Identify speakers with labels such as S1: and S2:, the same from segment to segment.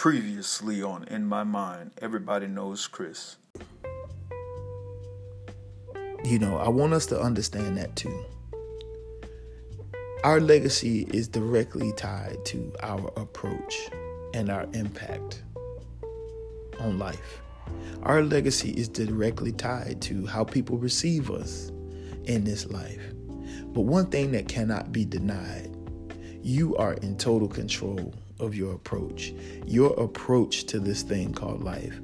S1: Previously on In My Mind, everybody knows Chris.
S2: You know, I want us to understand that too. Our legacy is directly tied to our approach and our impact on life. Our legacy is directly tied to how people receive us in this life. But one thing that cannot be denied you are in total control of your approach. Your approach to this thing called life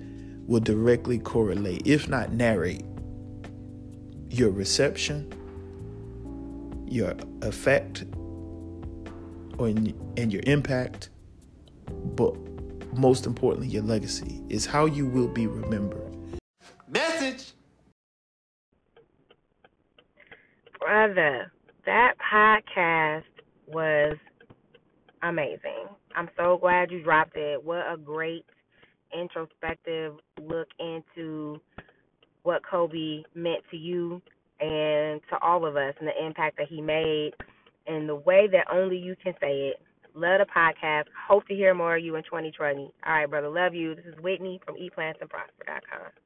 S2: will directly correlate, if not narrate, your reception, your effect, or in, and your impact, but most importantly, your legacy is how you will be remembered.
S3: Message.
S4: Brother, that podcast was amazing. I'm so glad you dropped it. What a great introspective look into what Kobe meant to you and to all of us and the impact that he made and the way that only you can say it. Love the podcast. Hope to hear more of you in 2020. All right, brother. Love you. This is Whitney from ePlantsandProsper.com.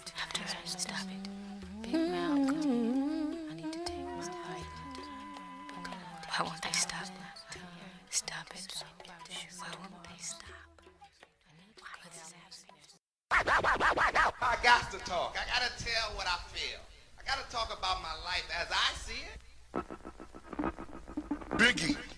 S5: Have. Stop it. Big mouth. I need to take my height. Why won't they stop? Stop it. Why won't they stop?
S3: I got to talk. I got to tell what I feel. I got to talk about my life as I see it. Biggie.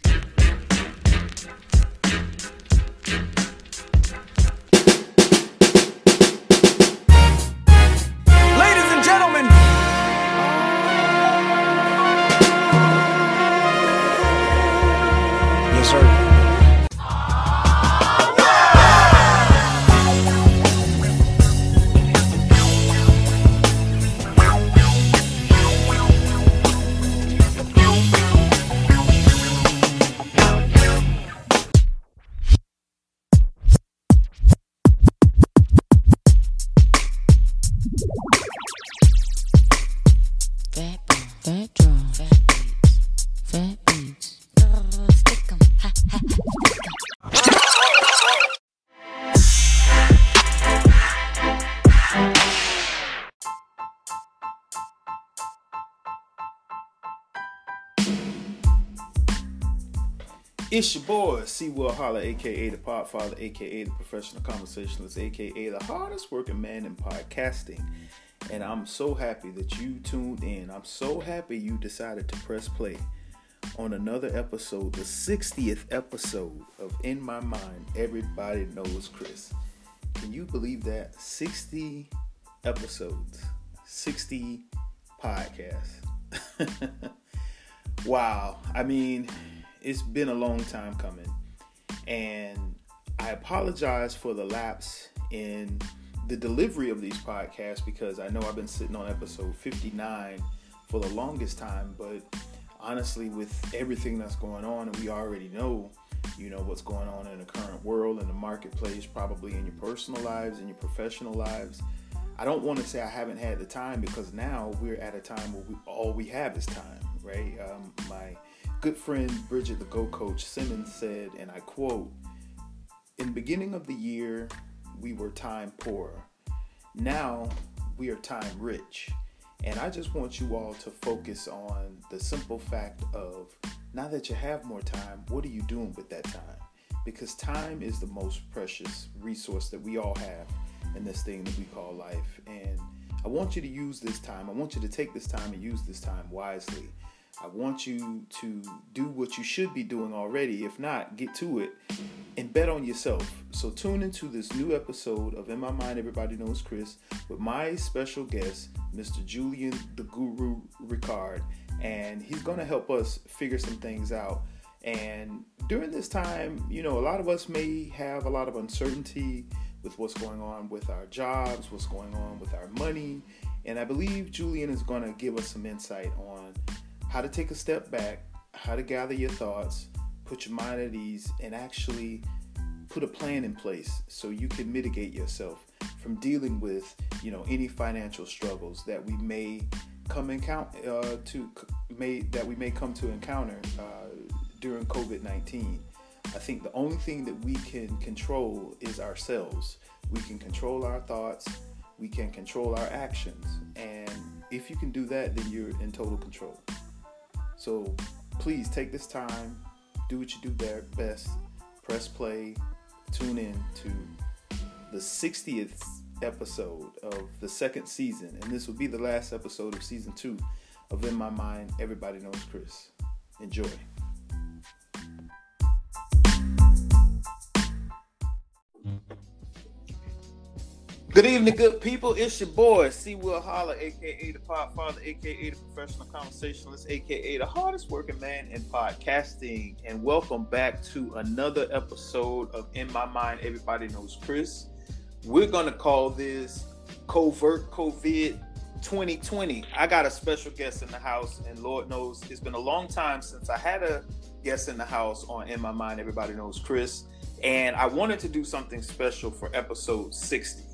S1: It's your boy, C. Will Holler, aka the Podfather, aka the Professional Conversationalist, aka the hardest working man in podcasting. And I'm so happy that you tuned in. I'm so happy you decided to press play on another episode, the 60th episode of In My Mind, Everybody Knows Chris. Can you believe that? 60 episodes, 60 podcasts. wow. I mean, it's been a long time coming. And I apologize for the lapse in the delivery of these podcasts because I know I've been sitting on episode 59 for the longest time, but honestly, with everything that's going on, we already know, you know, what's going on in the current world, in the marketplace, probably in your personal lives, in your professional lives. I don't want to say I haven't had the time because now we're at a time where we, all we have is time, right? Um, my good friend Bridget, the Go Coach Simmons, said, and I quote, In the beginning of the year, we were time poor. Now we are time rich. And I just want you all to focus on the simple fact of now that you have more time, what are you doing with that time? Because time is the most precious resource that we all have in this thing that we call life. And I want you to use this time. I want you to take this time and use this time wisely. I want you to do what you should be doing already. If not, get to it and bet on yourself. So tune into this new episode of In My Mind Everybody Knows Chris with my special guest, Mr. Julian the Guru Ricard, and he's going to help us figure some things out. And during this time, you know, a lot of us may have a lot of uncertainty with what's going on with our jobs, what's going on with our money. And I believe Julian is going to give us some insight on how to take a step back, how to gather your thoughts, put your mind at ease, and actually put a plan in place so you can mitigate yourself from dealing with you know any financial struggles that we may come encounter uh, to may that we may come to encounter uh, during COVID-19. I think the only thing that we can control is ourselves. We can control our thoughts, we can control our actions, and if you can do that, then you're in total control. So please take this time, do what you do best, press play, tune in to the 60th episode of the second season, and this will be the last episode of season two of In My Mind, Everybody Knows Chris. Enjoy. Good evening, good people. It's your boy, C. Will Holler, aka the Podfather, aka the Professional Conversationalist, aka the hardest working man in podcasting. And welcome back to another episode of In My Mind, Everybody Knows Chris. We're going to call this Covert COVID 2020. I got a special guest in the house, and Lord knows it's been a long time since I had a guest in the house on In My Mind. Everybody knows Chris. And I wanted to do something special for episode 60.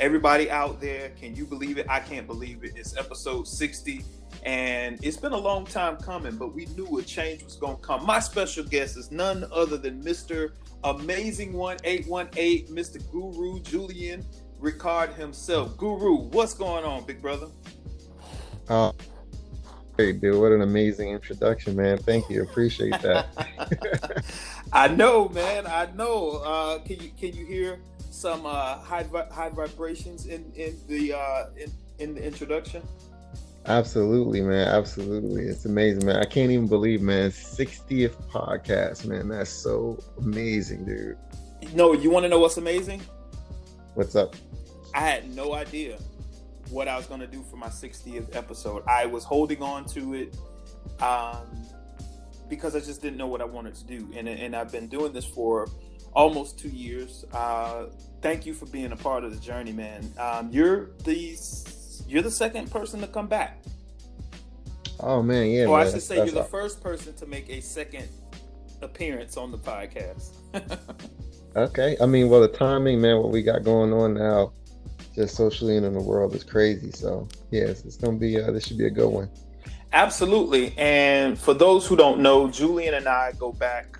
S1: Everybody out there, can you believe it? I can't believe it. It's episode 60 and it's been a long time coming, but we knew a change was going to come. My special guest is none other than Mr. Amazing One 818, Mr. Guru Julian Ricard himself. Guru, what's going on, big brother?
S6: Oh, hey, dude, what an amazing introduction, man. Thank you. Appreciate that.
S1: I know, man. I know. Uh, can you can you hear some uh, high high vibrations in in the uh, in, in the introduction?
S6: Absolutely, man. Absolutely. It's amazing, man. I can't even believe, man. 60th podcast, man. That's so amazing, dude.
S1: No, you want to know what's amazing?
S6: What's up?
S1: I had no idea what I was going to do for my 60th episode. I was holding on to it um, because I just didn't know what I wanted to do. And, and I've been doing this for almost two years. Uh, thank you for being a part of the journey, man. Um, you're the you're the second person to come back.
S6: Oh man, yeah.
S1: Or
S6: man,
S1: I should say, you're the first person to make a second appearance on the podcast.
S6: okay, I mean, well, the timing, man, what we got going on now, just socially and in the world is crazy. So yes, it's gonna be. Uh, this should be a good one.
S1: Absolutely. And for those who don't know, Julian and I go back.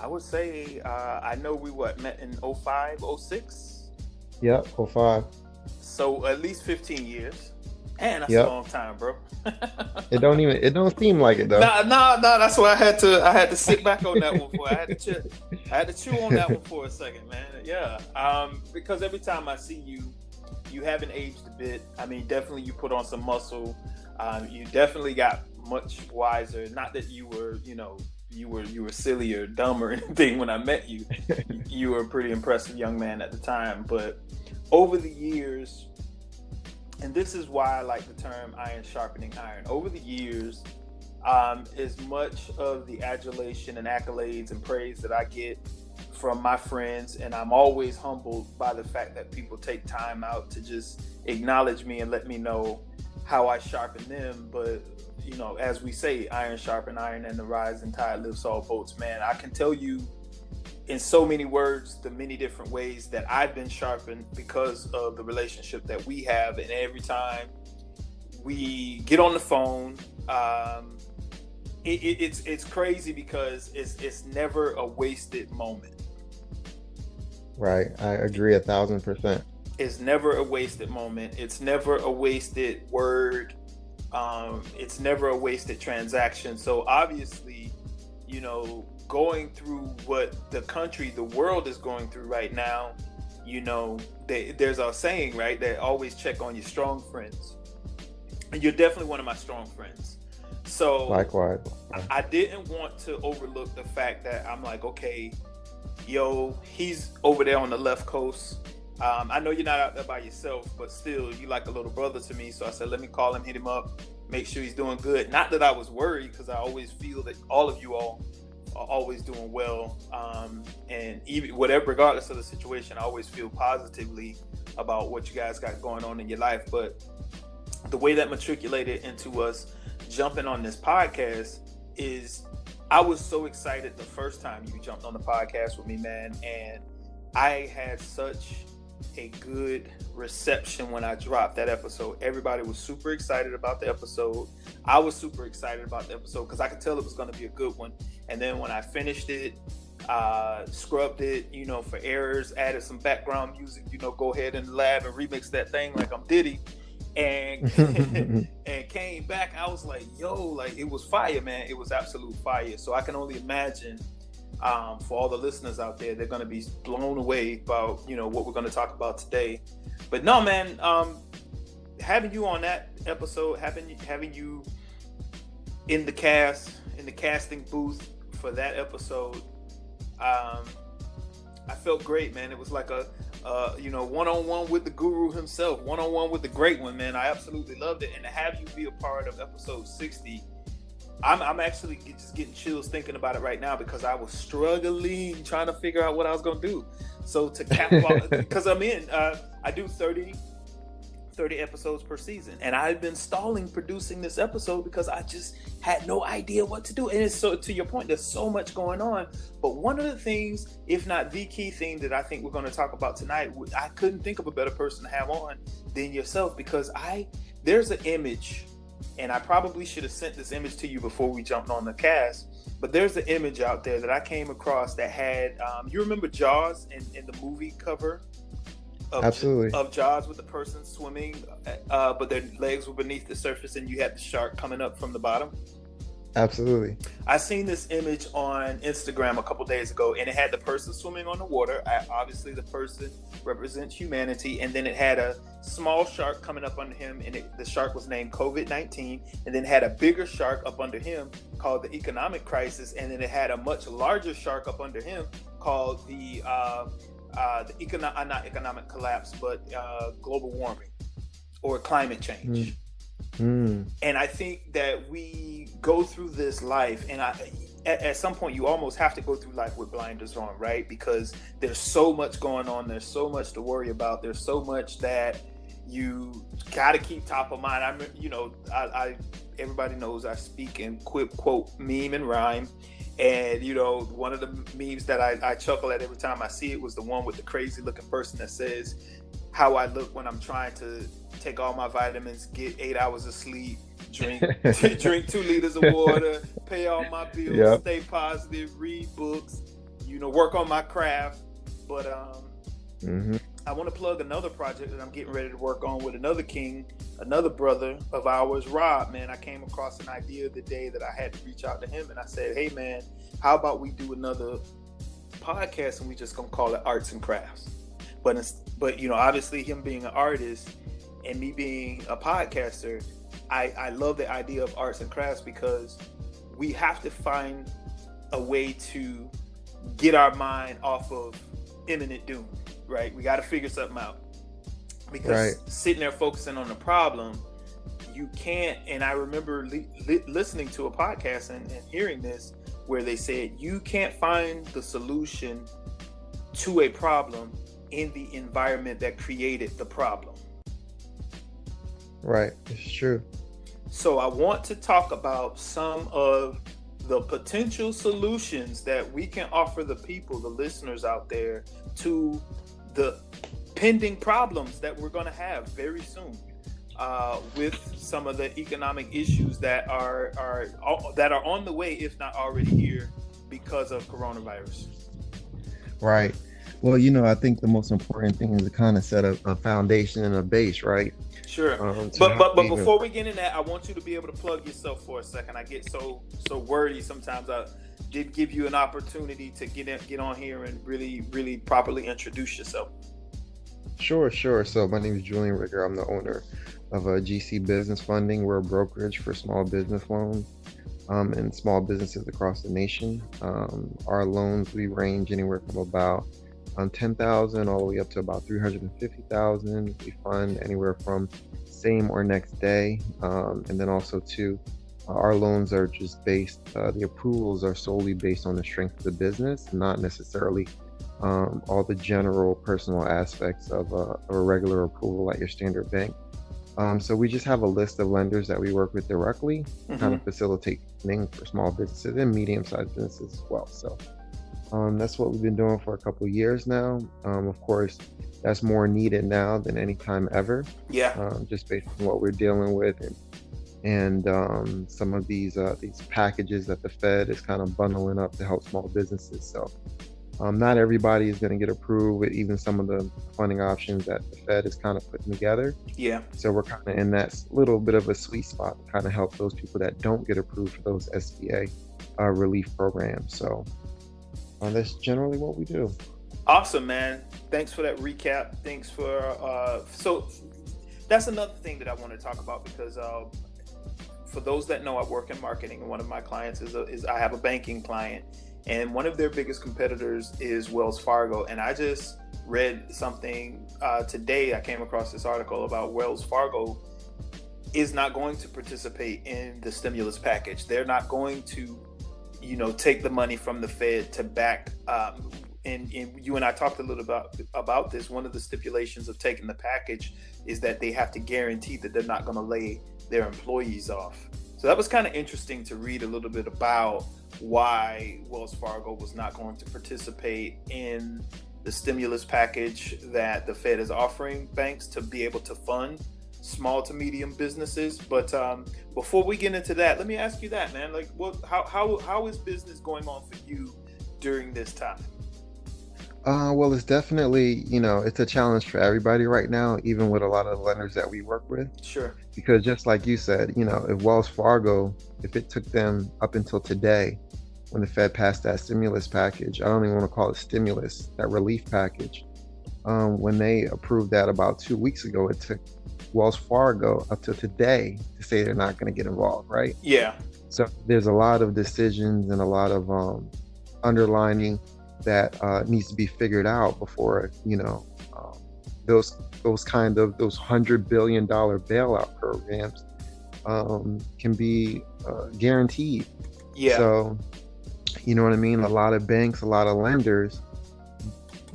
S1: I would say uh, I know we what met in 05, 06?
S6: Yep, 05.
S1: So at least 15 years. And that's yep. a long time, bro.
S6: it don't even it don't seem like it though.
S1: Nah, nah, nah. That's why I had to I had to sit back on that one for I had to chew, I had to chew on that one for a second, man. Yeah. Um, because every time I see you, you haven't aged a bit. I mean, definitely you put on some muscle. Um, you definitely got much wiser. Not that you were, you know, you were you were silly or dumb or anything when I met you. you were a pretty impressive young man at the time, but over the years, and this is why I like the term iron sharpening iron. Over the years, um, as much of the adulation and accolades and praise that I get from my friends, and I'm always humbled by the fact that people take time out to just acknowledge me and let me know how I sharpen them. But you know, as we say, iron sharpen iron, and the rising tide lifts all boats. Man, I can tell you in so many words the many different ways that I've been sharpened because of the relationship that we have. And every time we get on the phone, um, it, it, it's it's crazy because it's it's never a wasted moment.
S6: Right, I agree a thousand percent.
S1: It's never a wasted moment. It's never a wasted word. Um, it's never a wasted transaction. So obviously, you know, going through what the country, the world is going through right now, you know, they, there's a saying, right? That always check on your strong friends. And you're definitely one of my strong friends. So
S6: likewise,
S1: I, I didn't want to overlook the fact that I'm like, okay, yo, he's over there on the left coast. Um, I know you're not out there by yourself, but still, you like a little brother to me. So I said, let me call him, hit him up, make sure he's doing good. Not that I was worried, because I always feel that all of you all are always doing well, um, and even whatever, regardless of the situation, I always feel positively about what you guys got going on in your life. But the way that matriculated into us jumping on this podcast is I was so excited the first time you jumped on the podcast with me, man, and I had such a good reception when I dropped that episode. Everybody was super excited about the episode. I was super excited about the episode because I could tell it was going to be a good one. And then when I finished it, uh, scrubbed it, you know, for errors, added some background music, you know, go ahead and lab and remix that thing like I'm Diddy. And and came back, I was like, yo, like it was fire, man. It was absolute fire. So I can only imagine um, for all the listeners out there, they're going to be blown away about you know what we're going to talk about today. But no, man, um, having you on that episode, having having you in the cast in the casting booth for that episode, um, I felt great, man. It was like a uh, you know one on one with the guru himself, one on one with the great one, man. I absolutely loved it, and to have you be a part of episode sixty I'm, I'm actually just getting chills thinking about it right now because I was struggling trying to figure out what I was going to do. So to cap off, because I'm in, uh, I do 30, 30 episodes per season, and I've been stalling producing this episode because I just had no idea what to do. And it's so to your point, there's so much going on. But one of the things, if not the key thing that I think we're going to talk about tonight, I couldn't think of a better person to have on than yourself because I there's an image and I probably should have sent this image to you before we jumped on the cast. But there's an image out there that I came across that had um, you remember Jaws in, in the movie cover
S6: of, Absolutely.
S1: of Jaws with the person swimming, uh, but their legs were beneath the surface, and you had the shark coming up from the bottom.
S6: Absolutely.
S1: I seen this image on Instagram a couple days ago, and it had the person swimming on the water. I, obviously, the person represents humanity, and then it had a small shark coming up under him, and it, the shark was named COVID nineteen, and then had a bigger shark up under him called the economic crisis, and then it had a much larger shark up under him called the uh, uh, the economic uh, not economic collapse, but uh, global warming or climate change. Mm. Mm. And I think that we go through this life, and I, at, at, some point, you almost have to go through life with blinders on, right? Because there's so much going on, there's so much to worry about, there's so much that you got to keep top of mind. I'm, you know, I, I everybody knows I speak in quip, quote, meme, and rhyme. And you know, one of the memes that I, I chuckle at every time I see it was the one with the crazy looking person that says, "How I look when I'm trying to take all my vitamins, get eight hours of sleep, drink drink two liters of water, pay all my bills, yep. stay positive, read books, you know, work on my craft. But um, mm-hmm. I want to plug another project that I'm getting ready to work on with another king, another brother of ours, Rob. Man, I came across an idea the day that I had to reach out to him, and I said, "Hey, man, how about we do another podcast and we just gonna call it Arts and Crafts?" But but you know, obviously, him being an artist and me being a podcaster, I, I love the idea of arts and crafts because we have to find a way to get our mind off of imminent doom, right? We got to figure something out because right. sitting there focusing on the problem, you can't. And I remember li- li- listening to a podcast and, and hearing this where they said you can't find the solution to a problem in the environment that created the problem.
S6: Right, it's true.
S1: So I want to talk about some of the potential solutions that we can offer the people, the listeners out there, to the pending problems that we're going to have very soon uh, with some of the economic issues that are are that are on the way, if not already here, because of coronavirus.
S6: Right. Well, you know, I think the most important thing is to kind of set a, a foundation and a base, right?
S1: Sure. Um, but but but before we get in that, I want you to be able to plug yourself for a second. I get so so wordy sometimes. I did give you an opportunity to get in, get on here and really really properly introduce yourself.
S6: Sure, sure. So my name is Julian Ricker. I'm the owner of a GC Business Funding. We're a brokerage for small business loans um, and small businesses across the nation. Um, our loans we range anywhere from about um, 10,000 all the way up to about 350,000. We fund anywhere from same or next day. Um, and then also to uh, our loans are just based, uh, the approvals are solely based on the strength of the business, not necessarily um, all the general personal aspects of a, of a, regular approval at your standard bank. Um, so we just have a list of lenders that we work with directly, mm-hmm. kind of facilitate funding for small businesses and medium-sized businesses as well. So um, that's what we've been doing for a couple years now. Um, of course, that's more needed now than any time ever.
S1: Yeah.
S6: Um, just based on what we're dealing with and and um, some of these uh, these packages that the Fed is kind of bundling up to help small businesses. So um, not everybody is going to get approved with even some of the funding options that the Fed is kind of putting together.
S1: Yeah.
S6: So we're kind of in that little bit of a sweet spot to kind of help those people that don't get approved for those SBA uh, relief programs. So uh, that's generally what we do.
S1: Awesome, man. Thanks for that recap. Thanks for uh, so that's another thing that I want to talk about because uh, for those that know, I work in marketing, and one of my clients is a, is I have a banking client, and one of their biggest competitors is Wells Fargo, and I just read something uh, today. I came across this article about Wells Fargo is not going to participate in the stimulus package. They're not going to you know, take the money from the Fed to back. Um, and, and you and I talked a little about about this. One of the stipulations of taking the package is that they have to guarantee that they're not going to lay their employees off. So that was kind of interesting to read a little bit about why Wells Fargo was not going to participate in the stimulus package that the Fed is offering banks to be able to fund small to medium businesses. But um, before we get into that, let me ask you that, man. Like, what? How how how is business going on for you during this time?
S6: Uh, well, it's definitely you know it's a challenge for everybody right now, even with a lot of lenders that we work with.
S1: Sure.
S6: Because just like you said, you know, if Wells Fargo, if it took them up until today, when the Fed passed that stimulus package, I don't even want to call it stimulus, that relief package. Um, when they approved that about two weeks ago, it took Wells Fargo up to today to say they're not going to get involved, right?
S1: Yeah.
S6: So there's a lot of decisions and a lot of um, underlining that uh, needs to be figured out before you know um, those those kind of those hundred billion dollar bailout programs um, can be uh, guaranteed.
S1: Yeah.
S6: So you know what I mean. A lot of banks, a lot of lenders,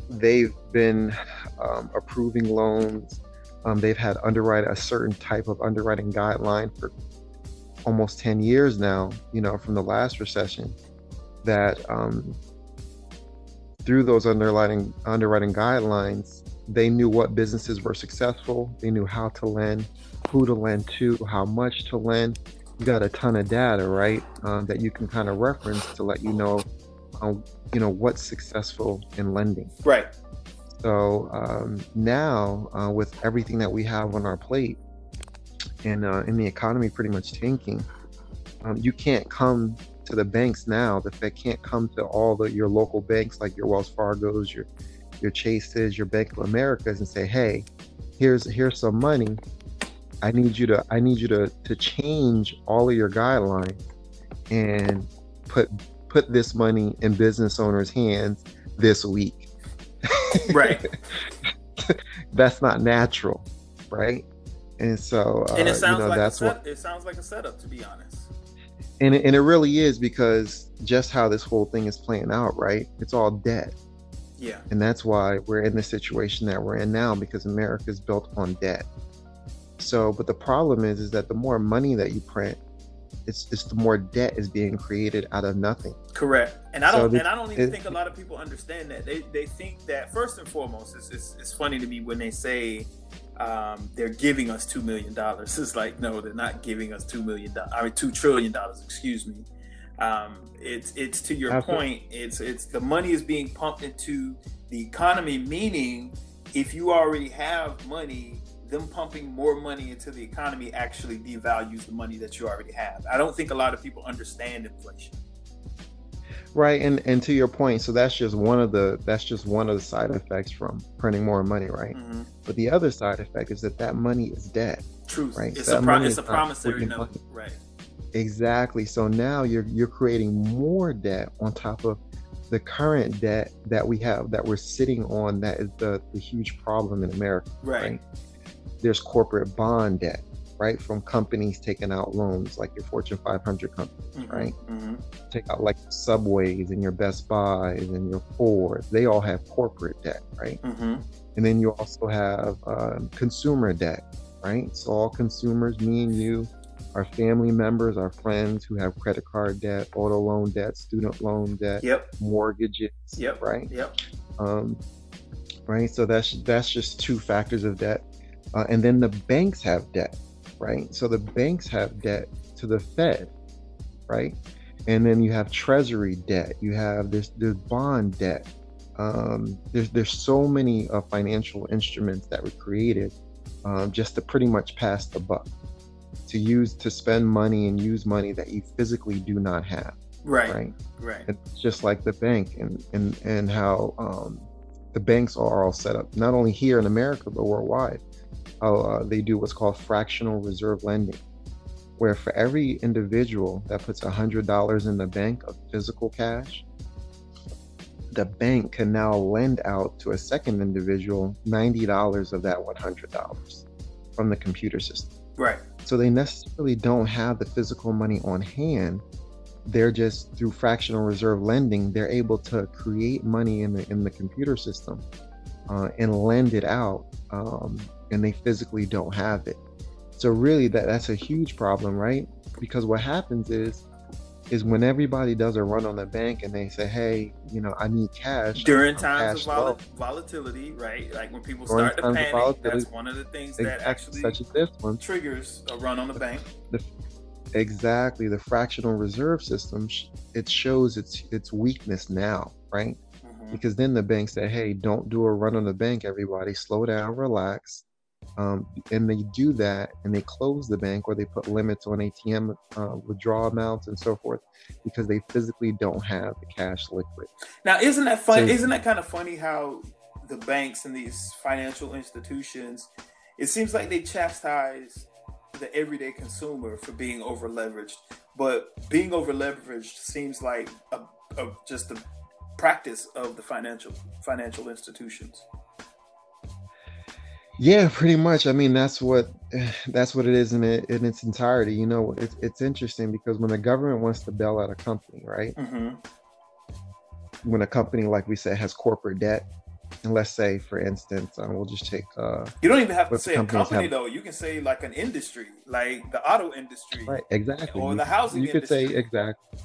S6: they've been um, approving loans um, they've had underwrite a certain type of underwriting guideline for almost 10 years now, you know, from the last recession, that um, through those underwriting underwriting guidelines, they knew what businesses were successful. They knew how to lend, who to lend to, how much to lend. You got a ton of data, right, um, that you can kind of reference to let you know, um, you know, what's successful in lending.
S1: Right.
S6: So um, now, uh, with everything that we have on our plate, and uh, in the economy pretty much tanking, um, you can't come to the banks now. The Fed can't come to all the your local banks like your Wells Fargo's, your your Chases, your Bank of Americas, and say, "Hey, here's here's some money. I need you to I need you to to change all of your guidelines and put put this money in business owners' hands this week."
S1: right.
S6: that's not natural, right? And so,
S1: uh, and it sounds you know, like that's set, what it sounds like a setup, to be honest.
S6: And it, and it really is because just how this whole thing is playing out, right? It's all debt.
S1: Yeah.
S6: And that's why we're in the situation that we're in now because America is built on debt. So, but the problem is, is that the more money that you print, it's it's the more debt is being created out of nothing.
S1: Correct. And I don't so the, and I don't even it, think a lot of people understand that. They they think that first and foremost, it's it's, it's funny to me when they say um, they're giving us two million dollars. It's like no, they're not giving us two million dollars. I mean two trillion dollars. Excuse me. Um, it's it's to your point. It's it's the money is being pumped into the economy, meaning if you already have money them pumping more money into the economy actually devalues the money that you already have. I don't think a lot of people understand inflation.
S6: Right, and and to your point, so that's just one of the that's just one of the side effects from printing more money, right? Mm-hmm. But the other side effect is that that money is debt.
S1: True,
S6: right?
S1: It's so a pro- it's a promissory note, right?
S6: Exactly. So now you're you're creating more debt on top of the current debt that we have that we're sitting on that is the, the huge problem in America.
S1: Right.
S6: There's corporate bond debt, right? From companies taking out loans like your Fortune 500 companies,
S1: Mhm,
S6: right?
S1: mhm.
S6: Take out like Subways and your Best Buys and your Fords. They all have corporate debt, right?
S1: Mhm.
S6: And then you also have um, consumer debt, right? So all consumers, me and you, our family members, our friends who have credit card debt, auto loan debt, student loan debt,
S1: Yep.
S6: mortgages,
S1: Yep.
S6: right?
S1: Yep.
S6: Um, right. So that's that's just two factors of debt, uh, and then the banks have debt, right? So the banks have debt to the Fed, right? And then you have Treasury debt. You have this there's bond debt. Um, there's there's so many uh, financial instruments that were created um, just to pretty much pass the buck, to use to spend money and use money that you physically do not have,
S1: Right.
S6: right?
S1: Right.
S6: It's just like the bank and and and how um, the banks are all set up, not only here in America but worldwide. How uh, they do what's called fractional reserve lending, where for every individual that puts hundred dollars in the bank of physical cash, the bank can now lend out to a second individual ninety dollars of that one hundred dollars from the computer system.
S1: Right.
S6: So they necessarily don't have the physical money on hand. They're just through fractional reserve lending, they're able to create money in the in the computer system uh, and lend it out, um, and they physically don't have it. So really, that that's a huge problem, right? Because what happens is is when everybody does a run on the bank and they say, "Hey, you know, I need cash."
S1: During
S6: I'm
S1: times of vol- volatility, right? Like when people
S6: During
S1: start to panic, that's one of the things that actually
S6: such as this one.
S1: triggers a run on the bank.
S6: exactly the fractional reserve system it shows its its weakness now right
S1: Mhm.
S6: because then the bank said hey don't do a run on the bank everybody slow down relax um, and they do that and they close the bank or they put limits on atm uh, withdrawal amounts and so forth because they physically don't have the cash liquid
S1: Now, isn't that fun?
S6: So-
S1: isn't that kind of funny how the banks and these financial institutions, it seems like they chastise the everyday consumer for being over leveraged, but being over leveraged seems like a, a, just a practice of the financial financial institutions.
S6: Yeah pretty much. I mean that's what that's what it is in, it, in its entirety you know it's, it's interesting because when the government wants to bail out a company right?
S1: Hmm
S6: when a company like we said has corporate debt and let's say for instance um, we'll just take uh
S1: You don't even have to say a company
S6: have-
S1: though. You can say like an industry, like the auto industry.
S6: right exactly.
S1: Or
S6: You
S1: the housing
S6: you could say exactly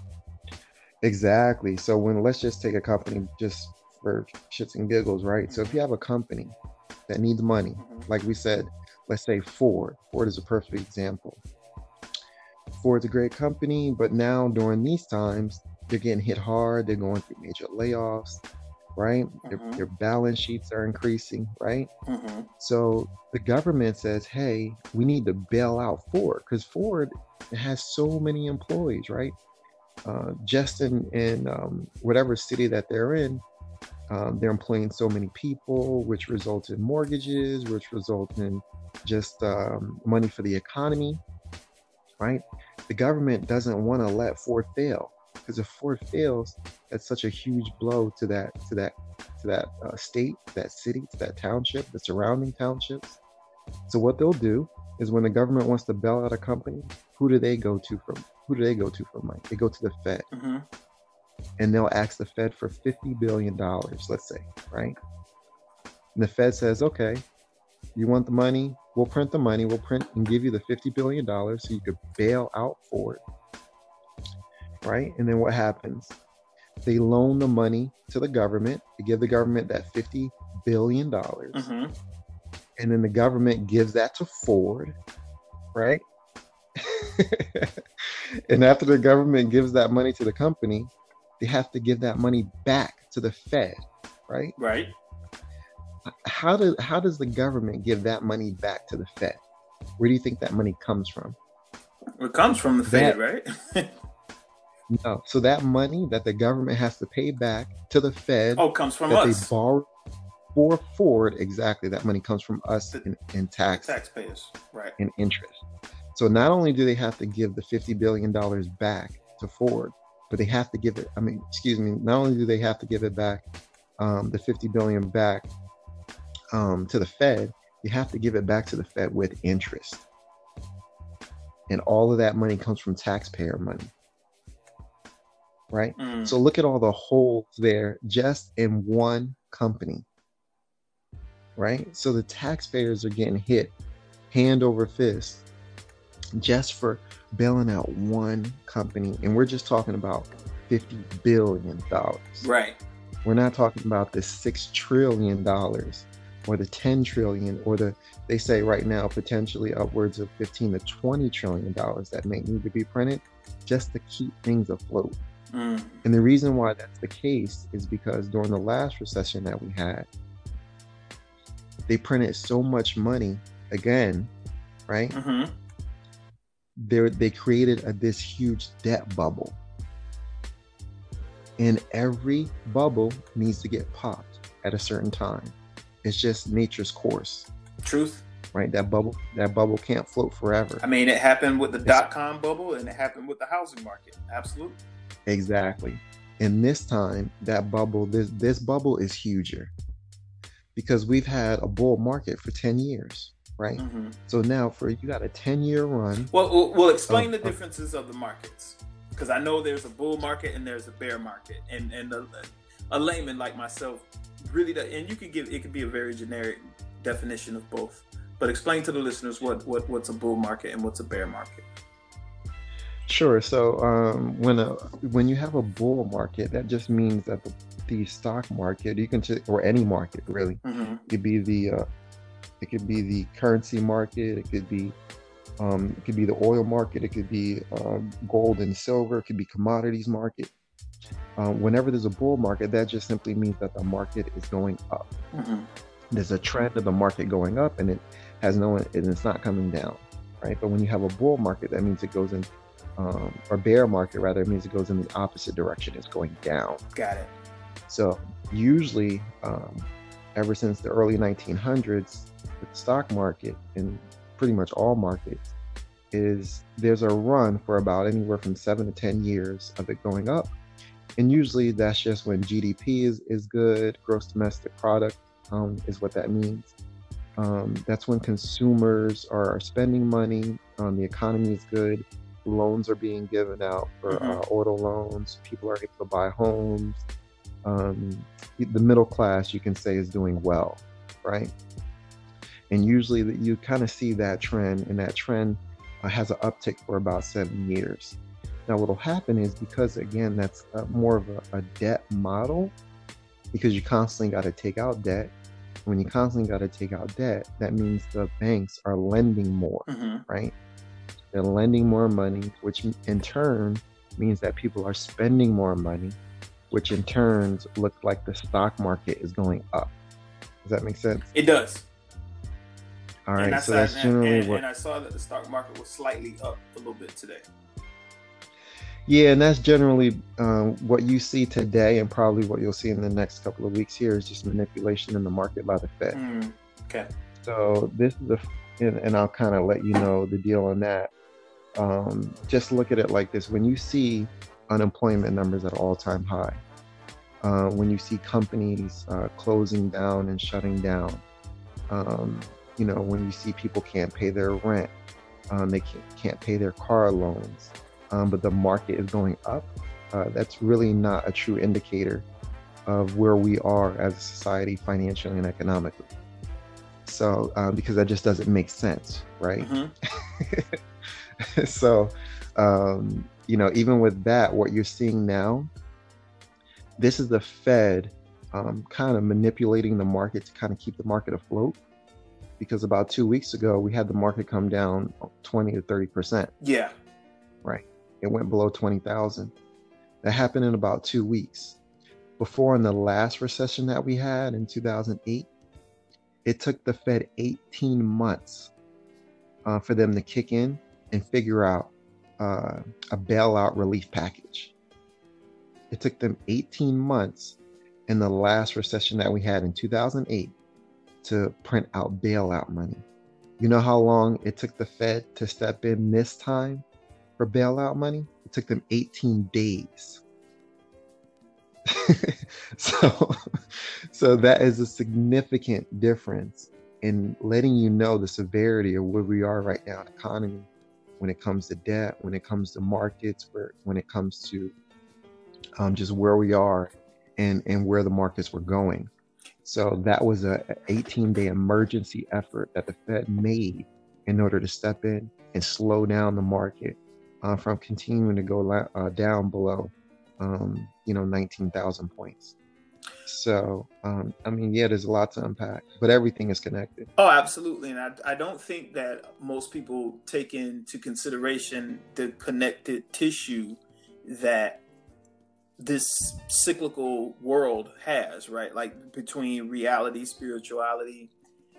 S6: exactly. So when let's just take a company just for shits and giggles right? So if you have a company that needs money.
S1: Mhm.
S6: like we said let's say ford. Ford is a perfect example. Ford's a great company but now during these times they're getting hit hard. They're going through major layoffs right? Their,
S1: Mhm.
S6: their balance sheets are increasing right?
S1: Hmm
S6: So the government says, hey, we need to bail out Ford because Ford has so many employees, right? Uh, just in, in um, whatever city that they're in, um, they're employing so many people, which results in mortgages, which results in just um, money for the economy, right? The government doesn't want to let Ford fail because if Ford fails, that's such a huge blow to that to that to that uh, state, that city, to that township, the surrounding townships. So what they'll do is when the government wants to bail out a company, who do they go to from? Who do they go to for money? They go to the Fed,
S1: hmm
S6: and they'll ask the Fed for fifty billion dollars, let's say, right? And the Fed says, okay, you want the money? We'll print the money. We'll print and give you the fifty billion dollars so you could bail out Ford, right? And then what happens? They loan the money to the government. They give the government that fifty billion dollars
S1: hmm
S6: and then the government gives that to Ford, right? and after the government gives that money to the company, they have to give that money back to the Fed, right?
S1: Right.
S6: How does how does the government give that money back to the Fed? Where do you think that money comes from?
S1: It comes from the Fed, right?
S6: No. So that money that the government has to pay back to the Fed
S1: oh, comes from
S6: that
S1: us,
S6: they borrow for Ford, exactly. That money comes from us
S1: The-
S6: in, in tax
S1: taxpayers. Right.
S6: and interest. So not only do they have to give the $50 billion back to Ford, but they have to give it. I mean, excuse me. Not only do they have to give it back, um, the 50 billion back um, to the Fed, you have to give it back to the Fed with interest, and all of that money comes from taxpayer money. Right.
S1: Mm.
S6: So look at all the holes there just in one company. Right. So the taxpayers are getting hit hand over fist just for bailing out one company. And we're just talking about $50 billion.
S1: Right.
S6: We're not talking about the $6 trillion or the 10 trillion or the, they say right now, potentially upwards of 15 to 20 trillion dollars that may need to be printed just to keep things afloat.
S1: Mm.
S6: And the reason why that's the case is because during the last recession that we had, they printed so much money again, right?
S1: hmm
S6: They they created a, this huge debt bubble, and every bubble needs to get popped at a certain time. It's just nature's course,
S1: Truth.
S6: right? That bubble that bubble can't float forever.
S1: I mean, it happened with the dot com bubble and it happened with the housing market. Absolutely.
S6: Exactly. And this time, that bubble, this this bubble is huger because we've had a bull market for 10 years, right?
S1: hmm
S6: So now for you got a 10 year run.
S1: Well, we'll explain
S6: Oh,
S1: the differences of the markets because I know there's a bull market and there's a bear market, and and a, a layman like myself really, does, and you could give it could be a very generic definition of both. But explain to the listeners what what what's a bull market and what's a bear market.
S6: Sure. So um, when a when you have a bull market, that just means that the, the stock market, you can or any market really,
S1: hmm
S6: it could be the uh, it could be the currency market, it could be um, it could be the oil market, it could be uh, gold and silver, it could be commodities market. Uh, whenever there's a bull market, that just simply means that the market is going up.
S1: hmm
S6: There's a trend of the market going up, and it has no, and it's not coming down, right? But when you have a bull market, that means it goes in, um, or bear market rather, it means it goes in the opposite direction. It's going down.
S1: Got it.
S6: So usually, um, ever since the early 1900s, the stock market and pretty much all markets is there's a run for about anywhere from seven to 10 years of it going up. And usually that's just when GDP is, is good, gross domestic product um, is what that means. Um, that's when consumers are spending money, um, the economy is good, loans are being given out for
S1: Mhm.
S6: uh, auto loans, people are able to buy homes. Um, the middle class, you can say, is doing well, right? And usually that you kind of see that trend, and that trend uh, has an uptick for about seven years. Now, what'll happen is because again, that's uh, more of a, a debt model, because you constantly got to take out debt. When you constantly got to take out debt, that means the banks are lending more,
S1: hmm
S6: right? They're lending more money, which in turn means that people are spending more money, which in turn look like the stock market is going up. Does that make sense?
S1: It does.
S6: All
S1: and
S6: so that's generally
S1: and,
S6: what.
S1: and I saw that the stock market was slightly up a little bit today.
S6: Yeah, and that's generally um, what you see today, and probably what you'll see in the next couple of weeks here is just manipulation in the market by the Fed.
S1: Mm, okay.
S6: So this is the, and, and I'll kind of let you know the deal on that. Um, just look at it like this: when you see unemployment numbers at all-time high, uh, when you see companies uh, closing down and shutting down, um, you know, when you see people can't pay their rent, um, they can't, can't pay their car loans, um, but the market is going up, uh, that's really not a true indicator of where we are as a society financially and economically. So, um, because that just doesn't make sense, right?
S1: hmm
S6: so, um, you know, even with that, what you're seeing now, this is the Fed um, kind of manipulating the market to kind of keep the market afloat. Because about two weeks ago, we had the market come down 20 to 30 percent.
S1: Yeah. Right.
S6: It went below 20,000. That happened in about two weeks. Before, in the last recession that we had in 2008, it took the Fed 18 months uh, for them to kick in and figure out uh, a bailout relief package. It took them 18 months in the last recession that we had in 2008 to print out bailout money. You know how long it took the Fed to step in this time? for bailout money. It took them 18 days. so, so that is a significant difference in letting you know the severity of where we are right now in the economy when it comes to debt, when it comes to markets, where when it comes to um, just where we are and and where the markets were going. So that was a 18 day emergency effort that the Fed made in order to step in and slow down the market uh, from continuing to go uh, down below, um, you know, 19,000 points. So, um, I mean, yeah, there's a lot to unpack, but everything is connected.
S1: Oh, absolutely. And I, I don't think that most people take into consideration the connected tissue that this cyclical world has, right? Like between reality, spirituality,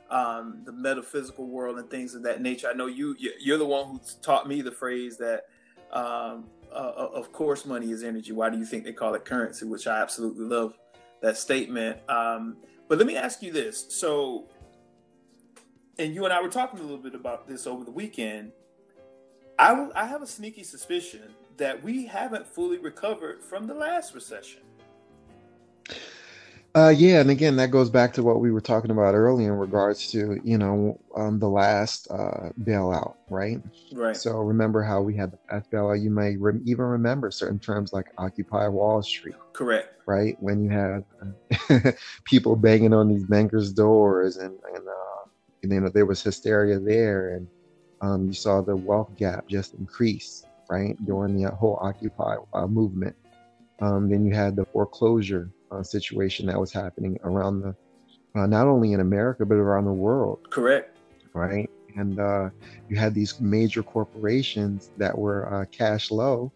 S1: um, the metaphysical world, and things of that nature. I know you you're the one who taught me the phrase that, um, uh, uh, of course, money is energy. Why do you think they call it currency? Which I absolutely love that statement. Um, but let me ask you this: so, and you and I were talking a little bit about this over the weekend. I, I have a sneaky suspicion that we haven't fully recovered from the last recession.
S6: Uh, yeah, and again, that goes back to what we were talking about earlier in regards to you know um, the last uh, bailout, right?
S1: Right.
S6: So remember how we had the last bailout. You may re- even remember certain terms like Occupy Wall Street.
S1: Correct.
S6: Right when you had uh, people banging on these bankers' doors, and and, uh, and you know there was hysteria there, and um, you saw the wealth gap just increase right, during the whole Occupy uh, movement. Um, then you had the foreclosure uh, situation that was happening around the, uh, not only in America, but around the world.
S1: Correct.
S6: Right. And uh, you had these major corporations that were uh, cash low,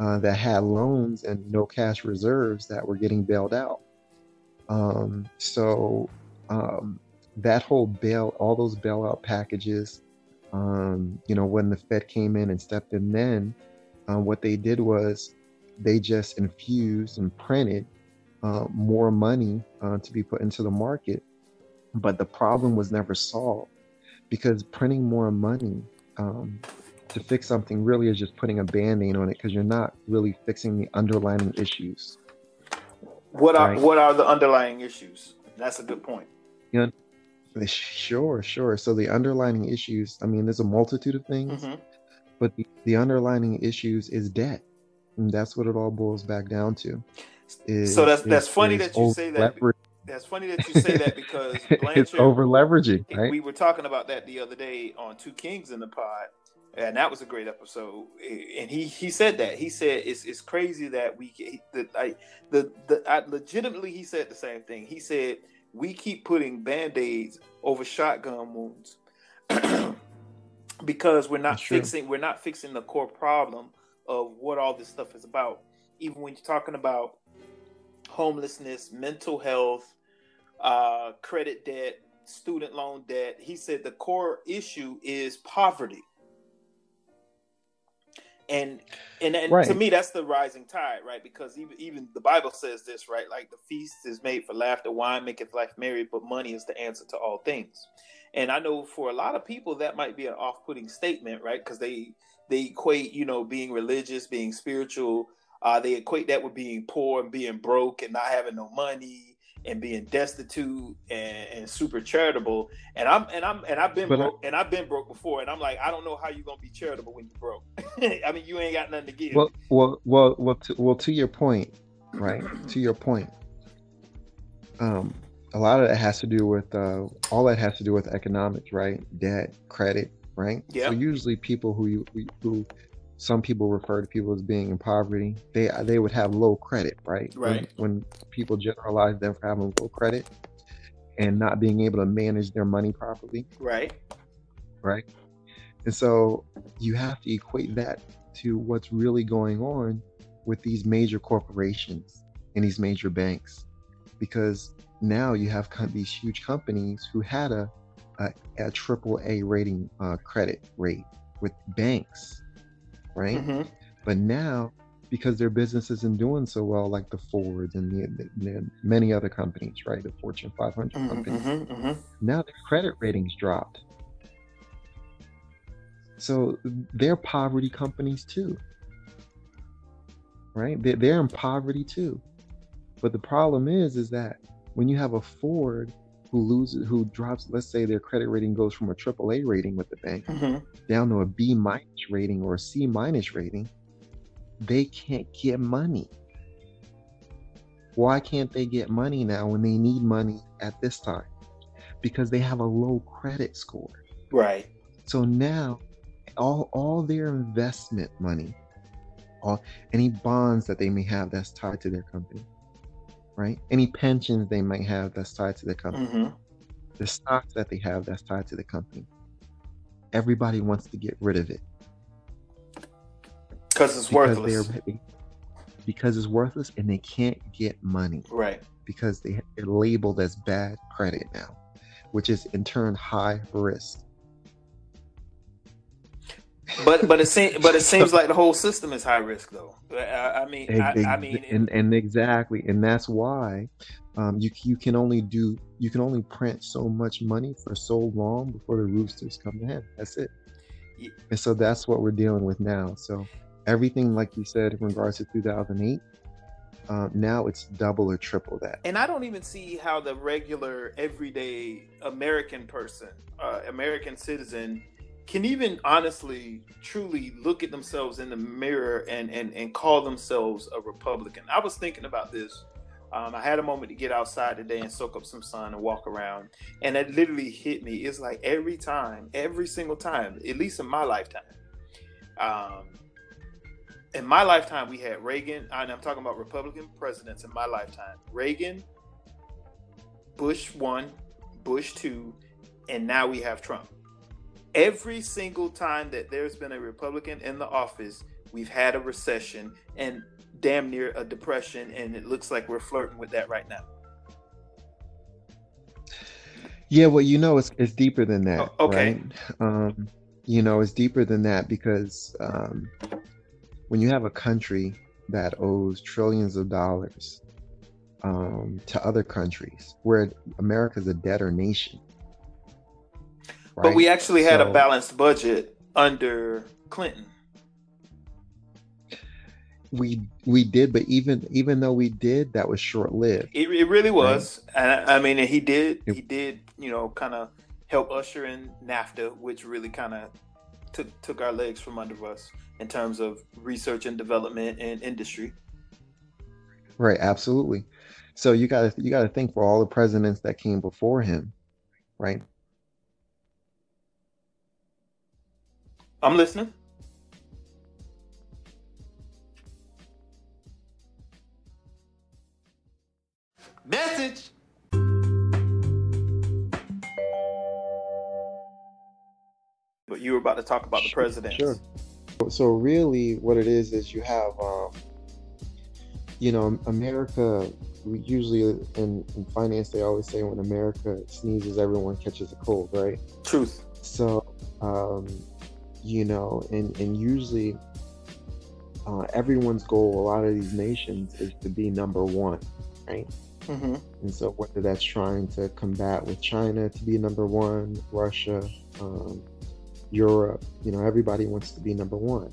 S6: uh, that had loans and no cash reserves that were getting bailed out. Um, so um, that whole bail, all those bailout packages, um, you know, when the Fed came in and stepped in, then uh, what they did was they just infused and printed uh, more money uh, to be put into the market. But the problem was never solved because printing more money um, to fix something really is just putting a band aid on it because you're not really fixing the underlying issues.
S1: What are right? what are the underlying issues? That's a good point.
S6: You know, Sure, sure. So the underlining issues, I mean, there's a multitude of things, mm-hmm. but the, the, underlining issues is debt. And that's what it all boils back down to.
S1: Is, so that's that's is, funny is that you say that. That's funny that you say that because
S6: Blanchard, it's over leveraging. Right?
S1: We were talking about that the other day on Two Kings in the Pod, and that was a great episode. And he he said that he said it's it's crazy that we the I the the I, legitimately he said the same thing. He said we keep putting band-aids over shotgun wounds. Because we're not fixing we're not fixing the core problem of what all this stuff is about. Even when you're talking about homelessness mental health uh, credit debt student loan debt he said the core issue is poverty and and, and right. to me that's the rising tide right? Because even even the bible says this right? Like the feast is made for laughter wine maketh life merry but money is the answer to all things. And i know for a lot of people that might be an off-putting statement right? Because they they equate you know being religious being spiritual uh, they equate that with being poor and being broke and not having no money and being destitute and, and, super charitable. And I'm and I'm and I've been but broke I, and I've been broke before. And I'm like, I don't know how you're gonna be charitable when you're broke. I mean, you ain't got nothing to give.
S6: Well, well, well, well. To, well, to your point, right? to your point. Um, a lot of that has to do with uh, all that has to do with economics, right? Debt, credit, right?
S1: Yeah.
S6: So usually people who you who some people refer to people as being in poverty. They they would have low credit, right?
S1: Right.
S6: When, when people generalize them for having low credit and not being able to manage their money properly.
S1: Right.
S6: Right. And so you have to equate that to what's really going on with these major corporations and these major banks, because now you have these huge companies who had a a, a triple A rating uh, credit rate with banks right? Mm-hmm. But now, because their business isn't doing so well, like the Fords and the, the, the many other companies, right? The Fortune 500 mm-hmm, companies, mm-hmm, mm-hmm. now their credit ratings dropped. So they're poverty companies too. Right? They're, they're in poverty too. But the problem is, is that when you have a Ford who loses, who drops, let's say their credit rating goes from a AAA rating with the bank
S1: hmm
S6: down to a B minus rating or a C minus rating, they can't get money. Why can't they get money now when they need money at this time? Because they have a low credit score.
S1: Right.
S6: So now all all their investment money, all any bonds that they may have that's tied to their company, right? Any pensions they might have that's tied to the company,
S1: hmm
S6: the stocks that they have that's tied to the company. Everybody wants to get rid of it
S1: Because it's
S6: because
S1: worthless.
S6: because it's worthless and they can't get money
S1: Right.
S6: because they, they're labeled as bad credit now, which is in turn high risk.
S1: But but it seems but it seems like the whole system is high risk though. I, I mean I, I mean
S6: and and exactly, and that's why um, you you can only do you can only print so much money for so long before the roosters come to hen. That's it.
S1: Ye-
S6: And so that's what we're dealing with now. So everything, like you said, in regards to 2008, uh, now it's double or triple that.
S1: and I don't even see how the regular everyday American person, uh, American citizen, can even honestly, truly look at themselves in the mirror and and and call themselves a Republican. I was thinking about this. Um, I had a moment to get outside today and soak up some sun and walk around, and it literally hit me. It's like every time, every single time, at least in my lifetime. Um, in my lifetime, we had Reagan, and I'm talking about Republican presidents in my lifetime. Reagan, Bush one, Bush two, and now we have Trump. Every single time that there's been a Republican in the office, we've had a recession and damn near a depression, and it looks like we're flirting with that right now.
S6: Yeah, well, you know, it's it's deeper than that,
S1: Oh, okay.
S6: right? Um, you know, it's deeper than that because um, when you have a country that owes trillions of dollars um, to other countries, where America's a debtor nation,
S1: But we actually had a balanced budget under Clinton.
S6: We we did, but even even though we did, that was short lived.
S1: It, it really was, and I, I mean, and he did. He did, you know, kind of help usher in NAFTA, which really kind of took took our legs from under us in terms of research and development and industry.
S6: Right, absolutely. So you got to you got to think for all the presidents that came before him, right?
S1: I'm listening.
S3: Message.
S1: But you were about to talk about the presidents.
S6: Sure. So really, what it is is you have, um, you know, America. We usually in, in finance they always say when America sneezes, everyone catches a cold, right?
S1: Truth.
S6: So, um, you know, and and usually, uh, everyone's goal, a lot of these nations, is to be number one, right?
S1: Mm-hmm.
S6: And so whether that's trying to combat with China to be number one, Russia, um, Europe, you know, everybody wants to be number one.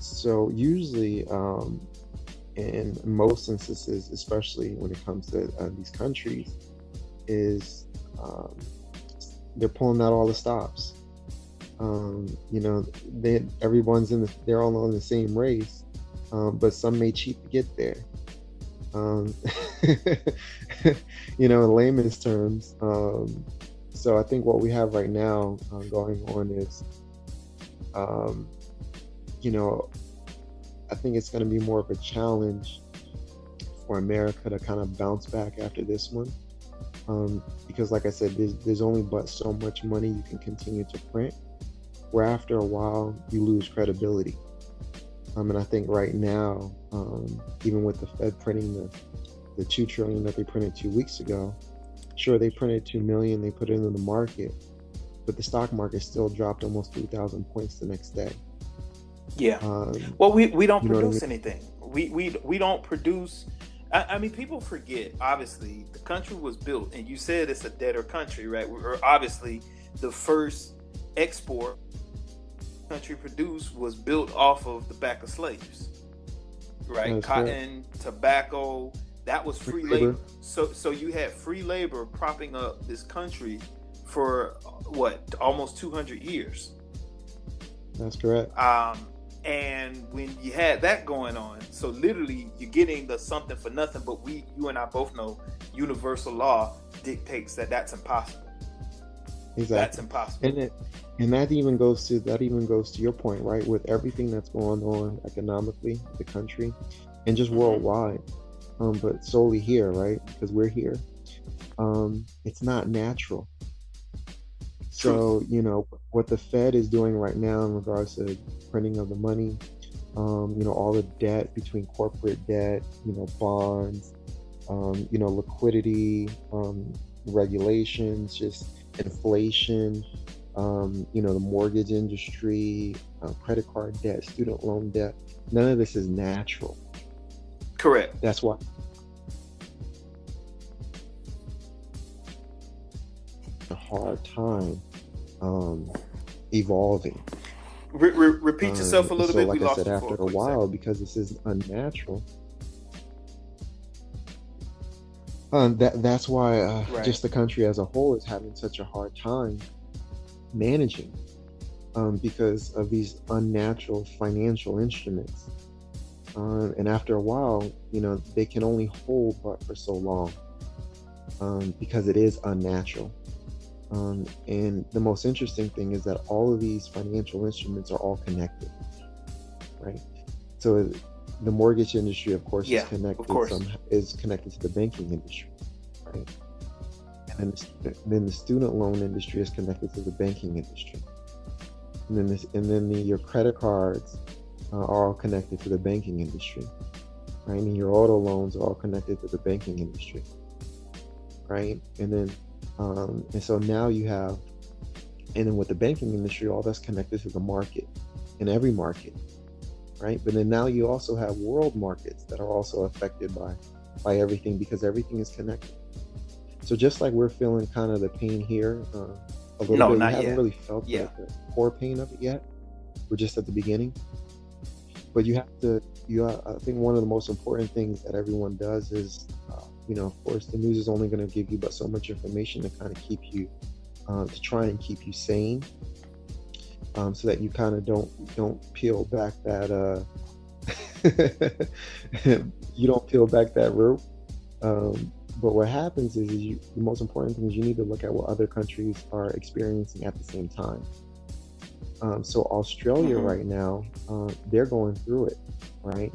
S6: So usually, um, in most instances, especially when it comes to uh, these countries, is um, they're pulling out all the stops. Um, you know, they everyone's in the they're all on the same race, um, but some may cheat to get there. Um, you know, in layman's terms. Um, so I think what we have right now uh, going on is, um, you know, I think it's going to be more of a challenge for America to kind of bounce back after this one. Um, because, like I said, there's, there's only but so much money you can continue to print, where after a while you lose credibility. Um, and I think right now, um, even with the Fed printing the, the two trillion that they printed two weeks ago, sure they printed two million, they put it into the market, but the stock market still dropped almost three thousand points the next day.
S1: Yeah.
S6: Um,
S1: Well, we, we don't
S6: what I
S1: produce anything. We, we we don't produce. I, I mean, people forget. Obviously, the country was built, and you said it's a debtor country, right? We're obviously the first export country produced was built off of the back of slaves, right?
S6: That's
S1: Cotton, tobacco, that was free
S6: Free
S1: labor.
S6: labor.
S1: So, so you had free labor propping up this country for uh, what almost 200 years.
S6: That's correct.
S1: Um, and when you had that going on, so literally you're getting the something for nothing. But we, you and I both know, universal law dictates that that's impossible.
S6: Exactly.
S1: That's impossible.
S6: and it and that even goes to that even goes to your point right with everything that's going on economically the country and just
S1: Mhm.
S6: worldwide um but solely here right because we're here um it's not natural so you know what the fed is doing right now in regards to printing of the money um you know all the debt between corporate debt you know bonds um you know liquidity um regulations just inflation, um, you know, the mortgage industry, uh, credit card debt, student loan debt. None of this is natural.
S1: Correct.
S6: That's why. A hard time um, evolving.
S1: Re- re- repeat
S6: Um,
S1: yourself a little
S6: so
S1: bit.
S6: Like
S1: we
S6: I
S1: lost
S6: said, after a while,
S1: second.
S6: because this is unnatural. Um, that that's why uh,
S1: Right.
S6: just the country as a whole is having such a hard time managing, um, because of these unnatural financial instruments. Um, and after a while, you know, they can only hold but for so long, um, because it is unnatural. Um, and the most interesting thing is that all of these financial instruments are all connected, right? So the mortgage industry, of course,
S1: Yeah,
S6: is connected.
S1: course.
S6: Some, is connected to the banking industry, right? And then the, stu- then the student loan industry is connected to the banking industry. And then this, and then the, your credit cards uh, are all connected to the banking industry, right? And your auto loans are all connected to the banking industry, right? And then, um, and so now you have, and then with the banking industry, all that's connected to the market, in every market, right? But then now you also have world markets that are also affected by by everything because everything is connected. So just like we're feeling kind of the pain here uh, a little
S1: No,
S6: bit, we haven't
S1: yet.
S6: really felt
S1: Yeah.
S6: the, the core pain of it yet. We're just at the beginning. But you have to. You, uh, I think one of the most important things that everyone does is, uh, you know, of course, the news is only going to give you but so much information to kind of keep you, uh, to try and keep you sane, um, so that you kind of don't don't peel back that uh, you don't peel back that rope. Um, but what happens is, is you, the most important thing is you need to look at what other countries are experiencing at the same time. Um, so Australia
S1: Mhm.
S6: right now, uh, they're going through it, right?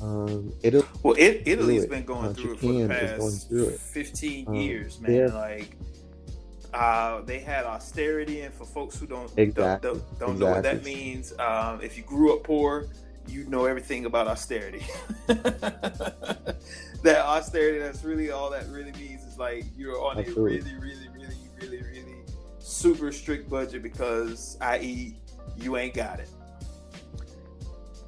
S6: Um, Italy,
S1: Well, it, Italy's
S6: it.
S1: been going
S6: Uh,
S1: through it for the
S6: Japan is going
S1: past
S6: through it.
S1: 15
S6: Um,
S1: years, man. Like, uh, they had austerity, and for folks who don't
S6: Exactly,
S1: don't, don't, don't know what that means, um, if you grew up poor, you know everything about austerity. that austerity, that's really all that really means is like you're on
S6: Absolutely.
S1: a really, really, really, really, really super strict budget because, i.e., you ain't got it.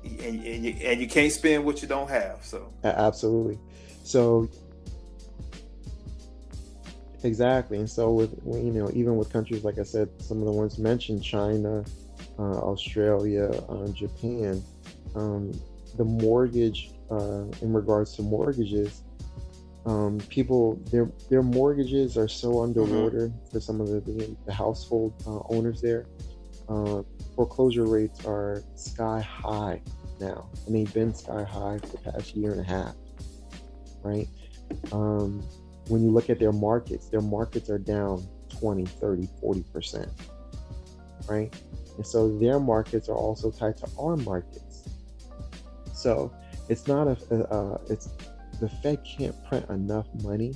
S1: And, and, you, and you can't spend what you don't have. So,
S6: Absolutely. So exactly, and so with you know even with countries like I said, some of the ones mentioned, China, uh, Australia, uh, Japan, um, the mortgage uh, in regards to mortgages, um, people their their mortgages are so underwater for some of the the, the household uh, owners there. Uh, foreclosure rates are sky high now, and they've been sky high for the past year and a half, right? Um, when you look at their markets, their markets are down 20, 30, 40%, right? And so their markets are also tied to our markets. So it's not a, uh, it's the Fed can't print enough money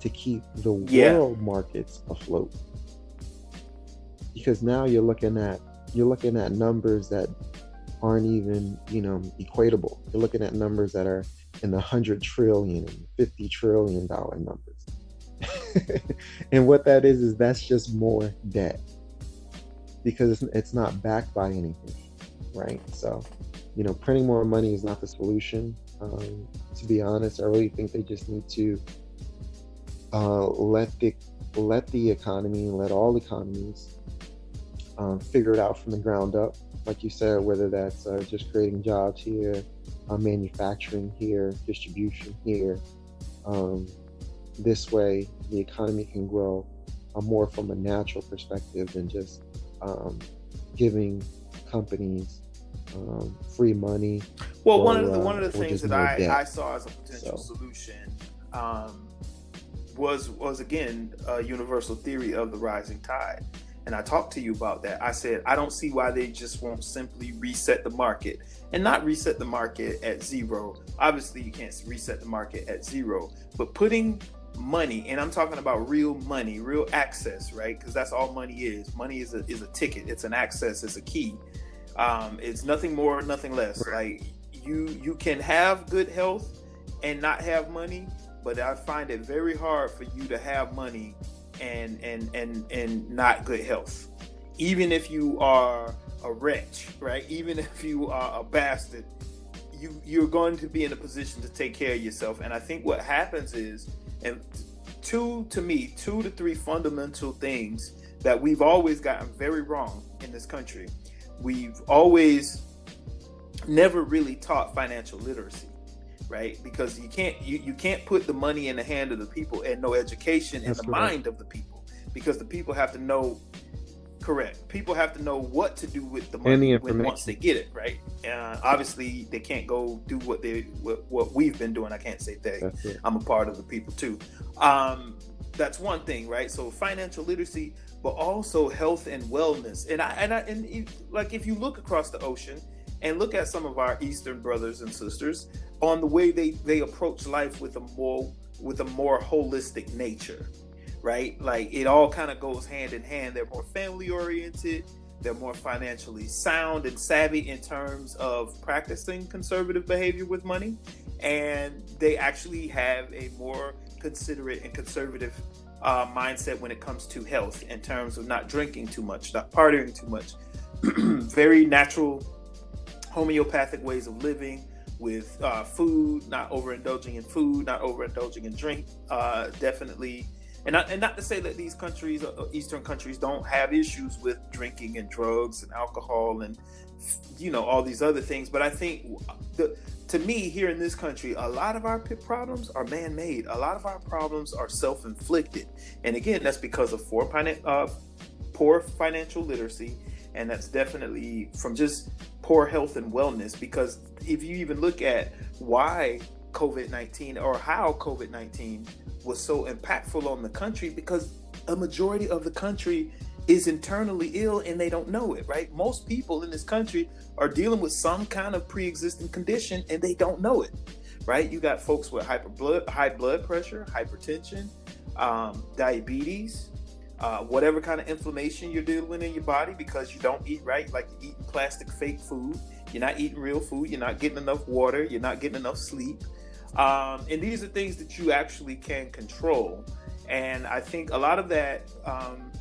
S6: to keep the
S1: Yeah.
S6: world markets afloat. Because now you're looking at you're looking at numbers that aren't even you know equatable. You're looking at numbers that are in the hundred trillion and fifty trillion dollar numbers. and what that is is that's just more debt because it's, it's not backed by anything, right? So, you know, printing more money is not the solution. Um, to be honest, I really think they just need to uh, let the let the economy and let all economies um, figure it out from the ground up like you said, whether that's uh, just creating jobs here, uh, manufacturing here, distribution here. Um, this way, the economy can grow uh, more from a natural perspective than just um, giving companies um, free money.
S1: Well,
S6: or,
S1: one of the
S6: uh,
S1: one of the things that I,
S6: debt.
S1: I saw as a potential
S6: So-
S1: solution um, was was again a universal theory of the rising tide, and I talked to you about that. I said I don't see why they just won't simply reset the market. And not reset the market at zero. Obviously, you can't reset the market at zero, but putting money and i'm talking about real money real access right? Because that's all money is. Money is a, is a ticket. It's an access. It's a key. Um, it's nothing more nothing less. Like you you can have good health and not have money but i find it very hard for you to have money and and and and not good health. Even if you are a wretch right? Even if you are a bastard you you're going to be in a position to take care of yourself. And i think what happens is and two to me two to three fundamental things that we've always gotten very wrong in this country. We've always never really taught financial literacy right because you can't you, you can't put the money in the hand of the people and no education in the
S6: correct.
S1: mind of the people because the people have to know correct people have to know what to do with the money
S6: And the information.
S1: once they get it right uh, obviously they can't go do what they what, what we've been doing i can't say they I'm a part of the people too. Um, that's one thing, right? So financial literacy, but also health and wellness. And I and I and if, like if you look across the ocean and look at some of our Eastern brothers and sisters on the way they they approach life with a more with a more holistic nature, right? Like it all kind of goes hand in hand. They're more family oriented. They're more financially sound and savvy in terms of practicing conservative behavior with money and they actually have a more considerate and conservative uh, mindset when it comes to health in terms of not drinking too much, not partying too much. Very natural homeopathic ways of living with uh, food, not overindulging in food, not overindulging in drink. Uh, definitely. And not, and not to say that these countries, uh, Eastern countries, don't have issues with drinking and drugs and alcohol and you know all these other things, but I think the to me here in this country, a lot of our problems are man-made. A lot of our problems are self-inflicted, and again, that's because of poor, uh, poor financial literacy, and that's definitely from just poor health and wellness. Because if you even look at why COVID 19 or how COVID 19 was so impactful on the country, because a majority of the country is internally ill and they don't know it, right? Most people in this country are dealing with some kind of pre-existing condition and they don't know it, right? You got folks with hyper blood, high blood pressure, hypertension, um, diabetes, uh, whatever kind of inflammation you're dealing in your body because you don't eat right, like you're eating plastic fake food, you're not eating real food, you're not getting enough water, you're not getting enough sleep. Um, and these are things that you actually can control. And I think a lot of that, um,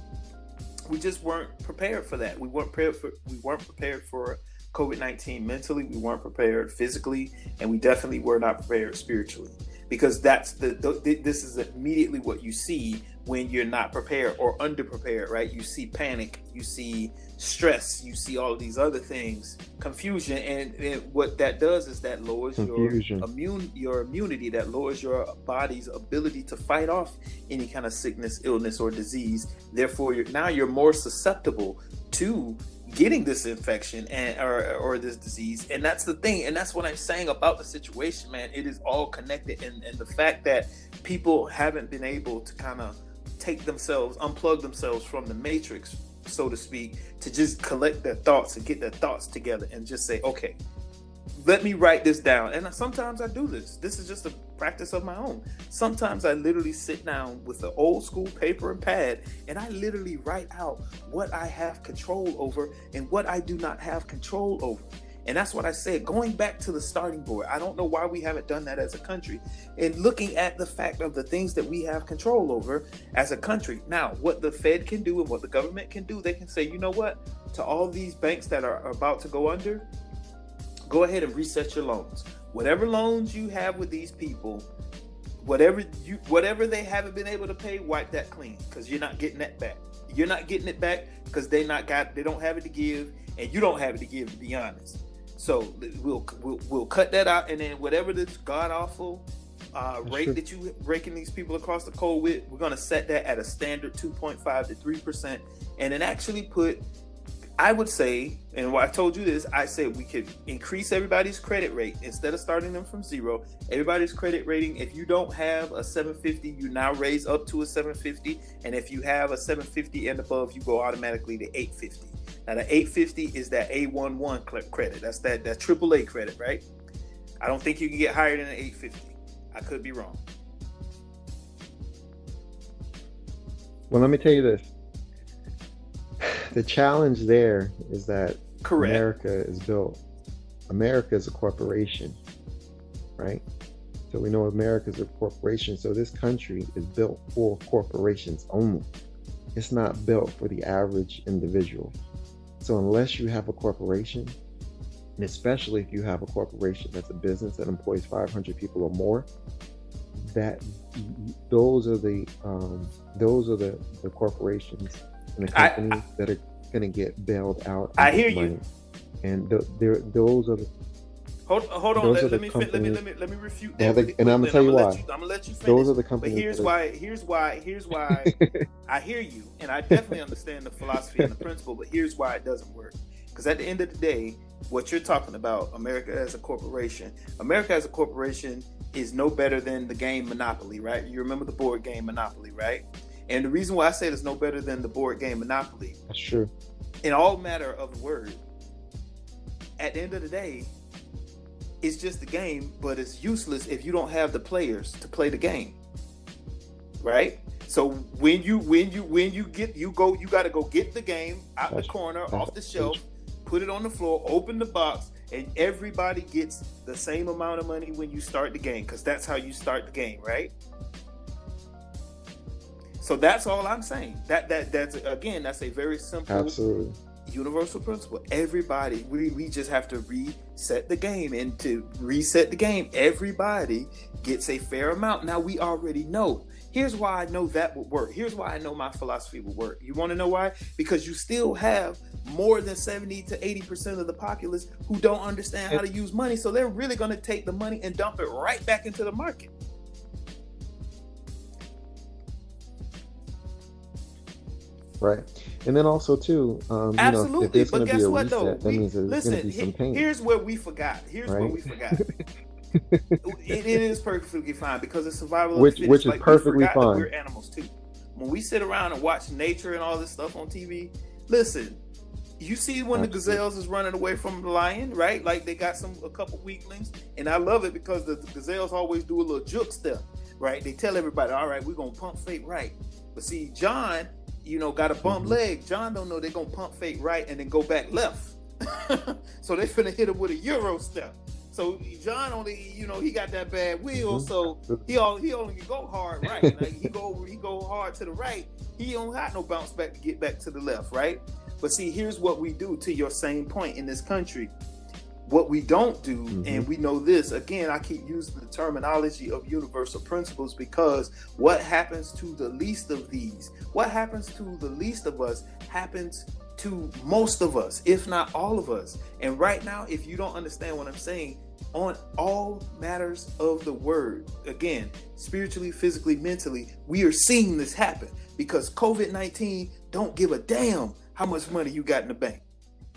S1: we just weren't prepared for that. We weren't prepared for we weren't prepared for COVID nineteen mentally. We weren't prepared physically, and we definitely were not prepared spiritually. Because that's the, the this is immediately what you see when you're not prepared or underprepared, right? You see panic, you see stress, you see all of these other things, confusion, and, and what that does is that lowers
S6: Confusion.
S1: your immune your immunity, that lowers your body's ability to fight off any kind of sickness, illness, or disease. Therefore, you're, now you're more susceptible to getting this infection and or, or this disease. And that's the thing and that's what i'm saying about the situation man. It is all connected and, and the fact that people haven't been able to kind of take themselves unplug themselves from the matrix so to speak to just collect their thoughts and get their thoughts together and just say okay let me write this down and sometimes i do this this is just a practice of my own sometimes i literally sit down with the old school paper and pad and i literally write out what i have control over and what i do not have control over and that's what I said. Going back to the starting board, I don't know why we haven't done that as a country. And looking at the fact of the things that we have control over as a country. Now, what the Fed can do and what the government can do, they can say, you know what? To all these banks that are about to go under, go ahead and reset your loans. Whatever loans you have with these people, whatever you whatever they haven't been able to pay, wipe that clean because you're not getting that back. You're not getting it back because they not got they don't have it to give, and you don't have it to give. To be honest, so we'll we'll, we'll cut that out, and then whatever this god awful uh, rate that you breaking these people across the cold with, we're gonna set that at a standard 2.5 to 3 percent, and then actually put. I would say, and why I told you this, I said we could increase everybody's credit rate instead of starting them from zero. Everybody's credit rating, if you don't have a 750, you now raise up to a 750, and if you have a 750 and above, you go automatically to 850. Now the 850 is that A11 cl- credit. That's that that AAA credit, right? I don't think you can get higher than an 850. I could be wrong.
S6: Well, let me tell you this. The challenge there is that
S1: Correct.
S6: America is built. America is a corporation, right? So we know America is a corporation. So this country is built for corporations only. It's not built for the average individual. So unless you have a corporation, and especially if you have a corporation that's a business that employs 500 people or more, that those are the um, those are the, the corporations and the
S1: I-
S6: companies that are going to get bailed out.
S1: I hear
S6: money.
S1: you.
S6: And th- there, those are the,
S1: Hold, hold on. Let,
S6: are the
S1: let me let me
S6: companies-
S1: let me let me refute that.
S6: they- and I'm gonna tell you
S1: let
S6: why.
S1: I'm gonna let you finish.
S6: those are the companies.
S1: but
S6: companies.
S1: here's why. Here's why. Here's why. I hear you, and I definitely understand the philosophy and the principle. But here's why it doesn't work. Because at the end of the day, what you're talking about, America as a corporation, America as a corporation is no better than the game Monopoly, right? You remember the board game Monopoly, right? And the reason why I say it's no better than the board game Monopoly
S6: That's true.
S1: in all matter of the word, at the end of the day, it's just a game, but it's useless if you don't have the players to play the game. Right? So when you when you when you get you go you got to go get the game out the corner off the shelf, put it on the floor, open the box, and everybody gets the same amount of money when you start the game because that's how you start the game, right? So that's all I'm saying. That that that's again that's a very simple
S6: Absolutely.
S1: universal principle. Everybody, we, we just have to reset the game. And to reset the game, everybody gets a fair amount. Now, we already know. Here's why I know that would work. Here's why I know my philosophy would work. You want to know why? Because you still have more than 70 to 80% of the populace who don't understand how to use money. So they're really going to take the money and dump it right back into the market.
S6: Right. And then also too, um, you know, if
S1: Absolutely.
S6: there's
S1: But guess
S6: be a
S1: what,
S6: reset,
S1: though?
S6: that
S1: We-
S6: means there's
S1: listen,
S6: be some pain.
S1: here's where we forgot. Here's
S6: Right.
S1: we forgot. it, it is perfectly fine because it's survival of
S6: Which- which is
S1: Like,
S6: perfectly
S1: that
S6: fine.
S1: We're animals too. When we sit around and watch nature and all this stuff on TV, listen. You see when the gazelles is running away from the lion, right? Like they got some a couple weaklings, and I love it because the, the gazelles always do a little juke step, right? They tell everybody, "All right, we're gonna pump fake right," but see, John, you know, got a bum
S6: Mhm.
S1: leg. John don't know they're gonna pump fake right and then go back left. so they finna hit him with a euro step. So John only, you know, he got that bad wheel,
S6: Mhm.
S1: so he all he only can go hard right. Like he go he go hard to the right. He don't got no bounce back to get back to the left, right? But see, here's what we do to your same point in this country. What we don't do,
S6: Mhm.
S1: and we know this again, I keep using the terminology of universal principles because what happens to the least of these, what happens to the least of us, happens to most of us, if not all of us. And right now, if you don't understand what I'm saying, on all matters of the word, again, spiritually, physically, mentally, we are seeing this happen because COVID 19 don't give a damn how much money you got in the bank.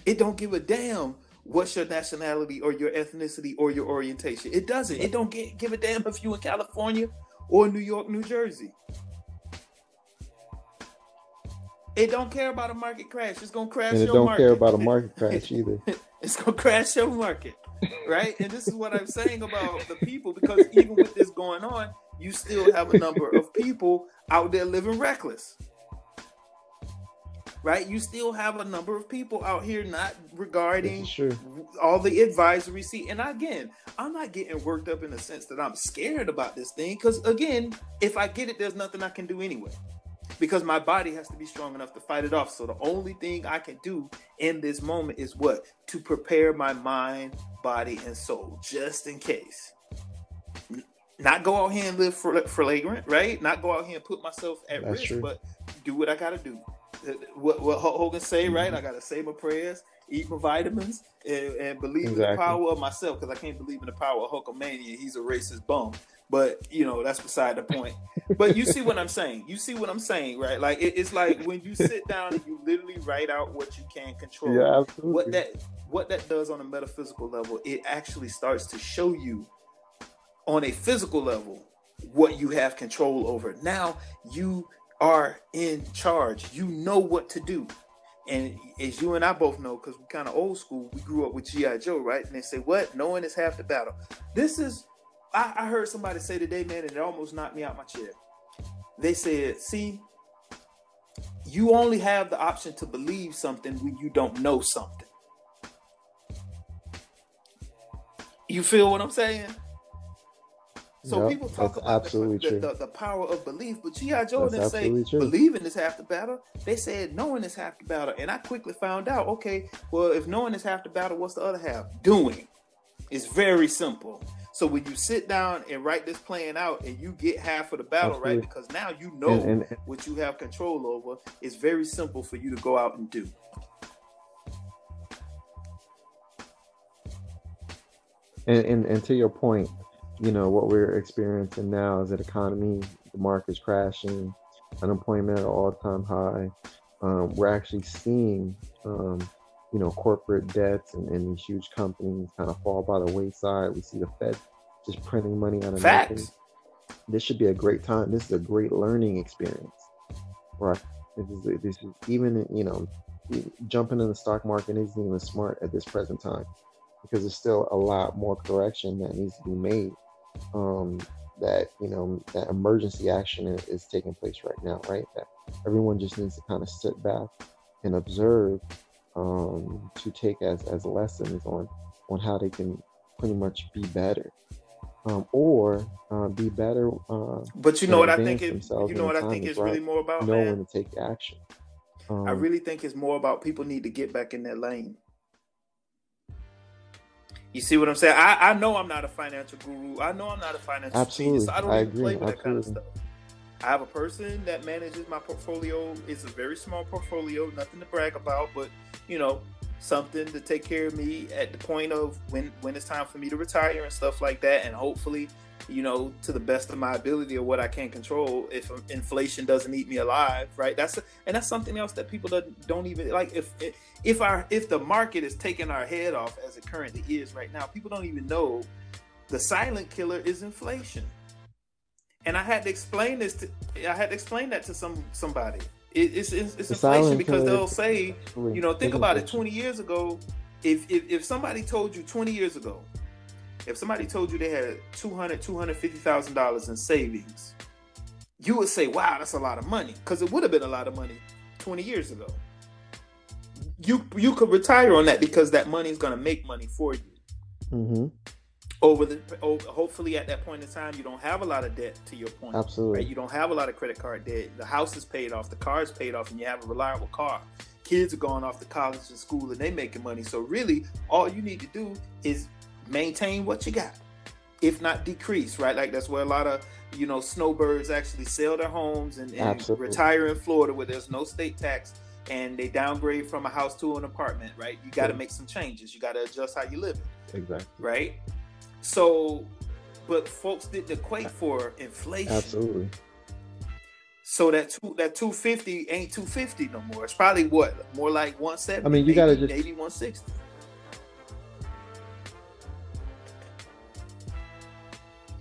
S1: It don't give a damn what's your nationality or your ethnicity or your orientation. It doesn't. It don't get, give a damn if you in California or New York, New Jersey. It don't care about a market crash. It's gonna crash
S6: and it
S1: your
S6: don't
S1: market.
S6: care about a market crash either.
S1: it's gonna crash your market, right? And this is what I'm saying about the people because even with this going on, you still have a number of people out there living reckless, right? You still have a number of people out here not regarding
S6: This is true.
S1: all the advisory. seat. and again, I'm not getting worked up in the sense that I'm scared about this thing because again, if I get it, there's nothing I can do anyway because my body has to be strong enough to fight it off. So the only thing I can do in this moment is what? To prepare my mind, body, and soul, just in case. Not go out here and live for flagrant, right? Not go out here and put myself at
S6: That's
S1: risk,
S6: true.
S1: but do what I gotta do. What, what Hogan say, right? I mm-hmm. gotta say my prayers, eat my vitamins, and, and believe in the power of myself because I can't believe in the power of Hulkamania. He's a racist bum. But you know that's beside the point. But you see what I'm saying. You see what I'm saying, right? Like it, it's like when you sit down and you literally write out what you can control.
S6: Yeah, absolutely.
S1: What that what that does on a metaphysical level, it actually starts to show you on a physical level what you have control over. Now you are in charge. You know what to do. And as you and I both know, because we're kind of old school, we grew up with G.I. Joe, right? And they say, What? Knowing is half the battle. This is, I, I heard somebody say today, man, and it almost knocked me out my chair. They said, See, you only have the option to believe something when you don't know something. You feel what I'm saying? So
S6: Yep,
S1: people talk about
S6: absolutely
S1: the, the, the power of belief, but G.I. Joe didn't say
S6: true.
S1: believing is half the battle. They said knowing is half the battle. And I quickly found out, okay, well, if knowing is half the battle, what's the other half? Doing. It's very simple. So when you sit down and write this plan out and you get half of the battle, right? Because now you know
S6: And- and-
S1: what you have control over, it's very simple for you to go out and do.
S6: And, and and to your point, you know what we're experiencing now is an economy, the market's crashing, unemployment at all-time high. Um, we're actually seeing, um, you know, corporate debts and, and these huge companies kind of fall by the wayside. We see the Fed just printing money out of nothing.
S1: Facts.
S6: This should be a great time. This is a great learning experience, right? This is this is even you know, jumping in the stock market isn't even smart at this present time because there's still a lot more correction that needs to be made. Um, that you know that emergency action is, is taking place right now, right? That everyone just needs to kind of sit back and observe um, to take as as lessons on on how they can pretty much be better, um, or uh, be better. Uh,
S1: But you know what I think it, you know what I think it's
S6: right?
S1: really more about,
S6: know
S1: man?
S6: to take action. Um,
S1: I really think it's more about people need to get back in their lane. You see what I'm saying? I, I know I'm not a financial guru. I know I'm not a financial
S6: Absolutely.
S1: genius. I don't
S6: I
S1: even play
S6: agree.
S1: with that kind of stuff. I have a person that manages my portfolio. It's a very small portfolio, nothing to brag about, but you know, something to take care of me at the point of when when it's time for me to retire and stuff like that. And hopefully, you know, to the best of my ability or what I can control, if inflation doesn't eat me alive, right? That's and that's something else that people don't, don't even like. If if our if the market is taking our head off as it currently is right now, people don't even know the silent killer is inflation. And I had to explain this to I had to explain that to some somebody. It, it's it's, it's inflation because they'll say, you know, think about it. Twenty years ago, if, if if somebody told you twenty years ago, if somebody told you they had 200 250000 dollars in savings, you would say, "Wow, that's a lot of money," because it would have been a lot of money twenty years ago. You you could retire on that because that money is going to make money for you.
S6: Hmm
S1: over the over, hopefully at that point in time you don't have a lot of debt to your point
S6: Absolutely.
S1: right you don't have a lot of credit card debt. The house is paid off the car is paid off and you have a reliable car. Kids are going off to college and school and they making money. So really all you need to do is maintain what you got if not decrease right like that's where a lot of you know snowbirds actually sell their homes and, and retire in florida where there's no state tax and they downgrade from a house to an apartment right you got to
S6: Yeah.
S1: make some changes you got to adjust how you live
S6: Exactly.
S1: right? So, but folks didn't equate for inflation.
S6: Absolutely.
S1: So that two that two fifty ain't two fifty no more. It's probably what more like one seventy.
S6: I mean, you gotta
S1: maybe,
S6: just-
S1: maybe one sixty.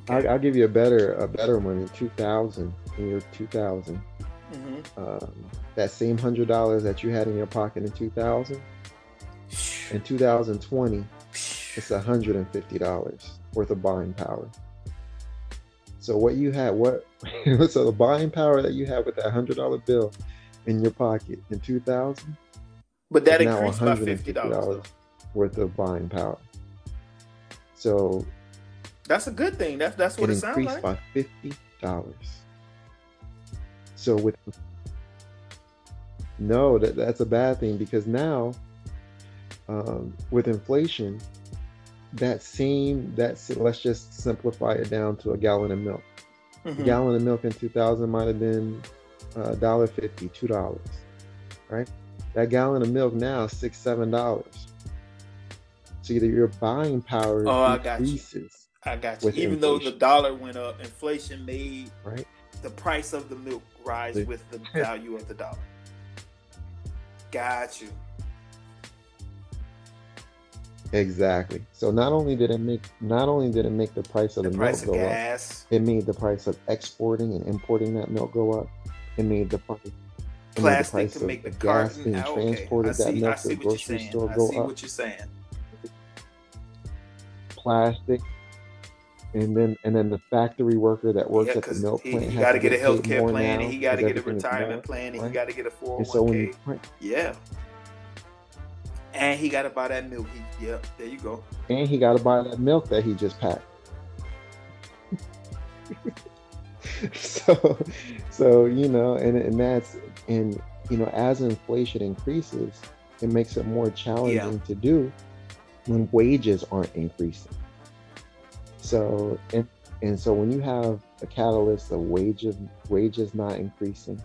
S6: I, I'll give you a better a better one in 2000 in year 2000
S1: hmm
S6: um, that same hundred dollars that you had in your pocket in 2000 in 2020 it's hundred and fifty dollars worth of buying power. So what you had what so the buying power that you had with that hundred dollar bill in your pocket in 2000
S1: But that increased by fifty
S6: $150 worth of buying power. So
S1: That's a good thing. That's that's what
S6: it
S1: it, sounds
S6: increased
S1: like.
S6: by fifty dollars. So with no, that that's a bad thing because now, um, with inflation, that same that's let's just simplify it down to a gallon of milk. A
S1: Mhm.
S6: gallon of milk in 2000 might have been uh, $1.50, two dollars. right? That gallon of milk now is six, seven dollars. So either your buying power
S1: Oh, I got you.
S6: decreases,
S1: I got you. Even though the dollar went up, inflation made
S6: right?
S1: the price of the milk rise
S6: The-
S1: with the value of the dollar. Got you.
S6: Exactly. So not only did it make not only did it make the price of
S1: The
S6: the,
S1: price
S6: milk
S1: of
S6: go up, it made the price of exporting and importing that milk go up. It made the price
S1: plastic to
S6: of
S1: make the
S6: gas
S1: carton.
S6: being
S1: okay, I
S6: transported that
S1: see. I
S6: milk to the grocery store
S1: I
S6: go
S1: see
S6: up.
S1: what you're saying.
S6: Plastic. And then and then the factory worker that works
S1: Yeah,
S6: at the milk plant
S1: he
S6: has
S1: got
S6: to
S1: get a health care plan, and he got to get a retirement plan, and he got to get a
S6: And so when
S1: 401k.
S6: print
S1: Yeah, and he got to buy that milk. He, yeah, there you go.
S6: and he got to buy that milk that he just packed. so, so you know, and and that's and you know, as inflation increases, it makes it more challenging to do when wages aren't increasing. So and and so when you have a catalyst the wage of wages wages not increasing,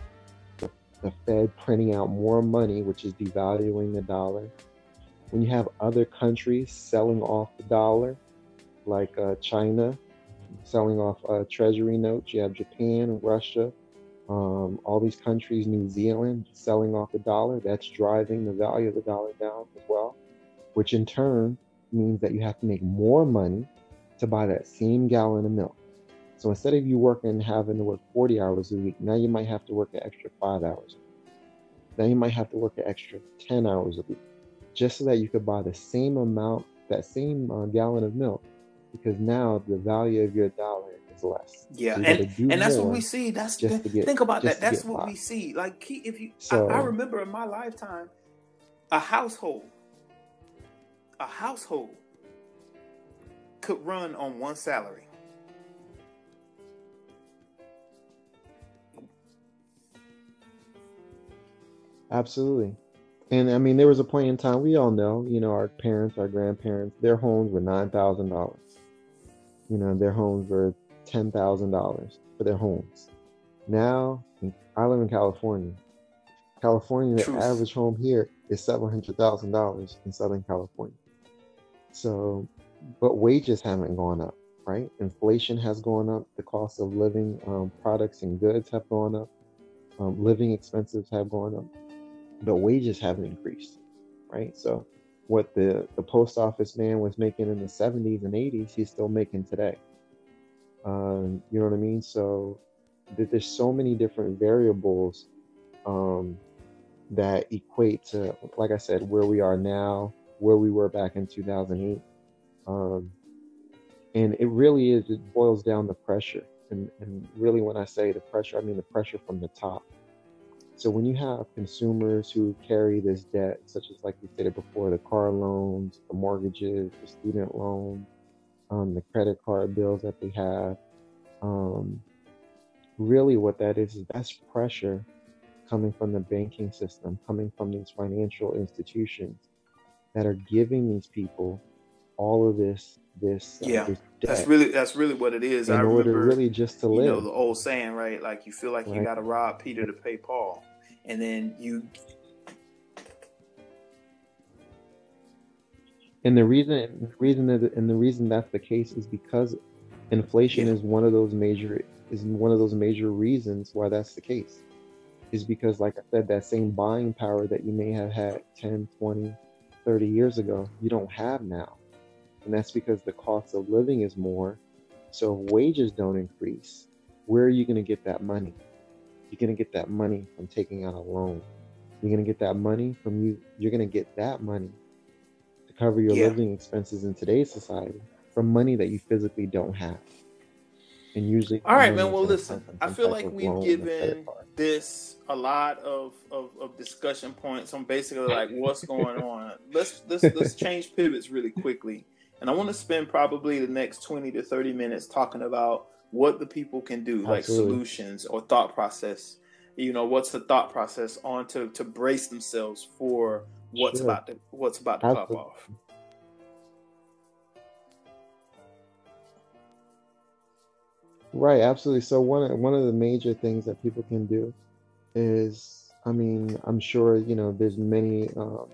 S6: the, the Fed printing out more money, which is devaluing the dollar, when you have other countries selling off the dollar, like uh, China selling off uh, treasury notes, you have Japan, Russia, um, all these countries, New Zealand selling off the dollar, that's driving the value of the dollar down as well, which in turn means that you have to make more money to buy that same gallon of milk. So instead of you working having to work 40 hours a week, now you might have to work an extra five hours. Now you might have to work an extra 10 hours a week just so that you could buy the same amount, that same uh, gallon of milk, because now the value of your dollar is less.
S1: Yeah,
S6: So
S1: and and that's what we see. That's
S6: just get-
S1: think about that. That's what
S6: by.
S1: we see. Like if you,
S6: So-
S1: I, I remember in my lifetime, a household, a household could run on one salary.
S6: Absolutely. And I mean, there was a point in time, we all know, you know, our parents, our grandparents, their homes were $9,000. You know, their homes were $10,000 for their homes. Now, I live in California. California, the
S1: Truth.
S6: average home here is $700,000 in Southern California. So, but wages haven't gone up, right? Inflation has gone up. The cost of living, um, products and goods have gone up. Um, living expenses have gone up but wages haven't increased, right? So what the, the post office man was making in the 70s and 80s, he's still making today. Um, you know what I mean? So th- there's so many different variables um, that equate to, like I said, where we are now, where we were back in 2008. Um, and it really is, it boils down to pressure. And, and really, when I say the pressure, I mean the pressure from the top. So when you have consumers who carry this debt, such as like we stated before, the car loans, the mortgages, the student loans, um, the credit card bills that they have, um, really what that is is that's pressure coming from the banking system, coming from these financial institutions that are giving these people all of this this, uh,
S1: Yeah,
S6: this
S1: That's really that's really what it is.
S6: in
S1: I
S6: order
S1: remember
S6: really just to
S1: you
S6: live.
S1: know the old saying, right? Like you feel like you got to rob Peter to pay Paul, and then you
S6: And the reason, the reason that, and the reason that's the case is because inflation
S1: Yeah.
S6: is one of those major is one of those major reasons why that's the case. Is because, like I said, that same buying power that you may have had 10, 20, 30 years ago, you don't have now. And that's because the cost of living is more. So if wages don't increase, where are you going to get that money? You're going to get that money from taking out a loan. You're going to get that money from you. You're going to get that money to cover your
S1: Yeah.
S6: living expenses in today's society from money that you physically don't have. And usually,
S1: All right, man. Well, listen, I feel like we've
S6: loan or credit
S1: given this a lot of, of, of discussion points on basically like what's going on. Let's let's let's change pivots really quickly, and I want to spend probably the next twenty to thirty minutes talking about what the people can do, like solutions or thought process. You know, what's the thought process on to to brace themselves for what's
S6: Sure.
S1: about to what's about to pop off.
S6: Right, absolutely. So one of, one of the major things that people can do is I mean, I'm sure you know. There's many. Um,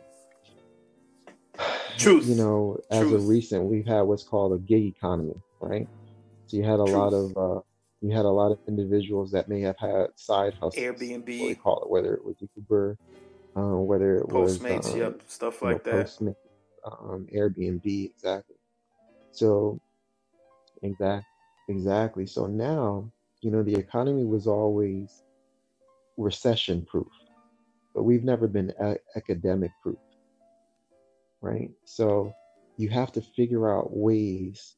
S1: Truth.
S6: You know, as
S1: Truth.
S6: of recent, we've had what's called a gig economy, right? So you had a lot of uh, you had a lot of individuals that may have had side hustles, Airbnb, what they call it, whether it was Uber, uh, whether it was
S1: Postmates,
S6: um,
S1: yep, stuff
S6: you know,
S1: like that.
S6: Postmates, um, Airbnb, exactly. So exact, exactly. So now, you know, the economy was always recession proof, but we've never been a- academic proof, right? So you have to figure out ways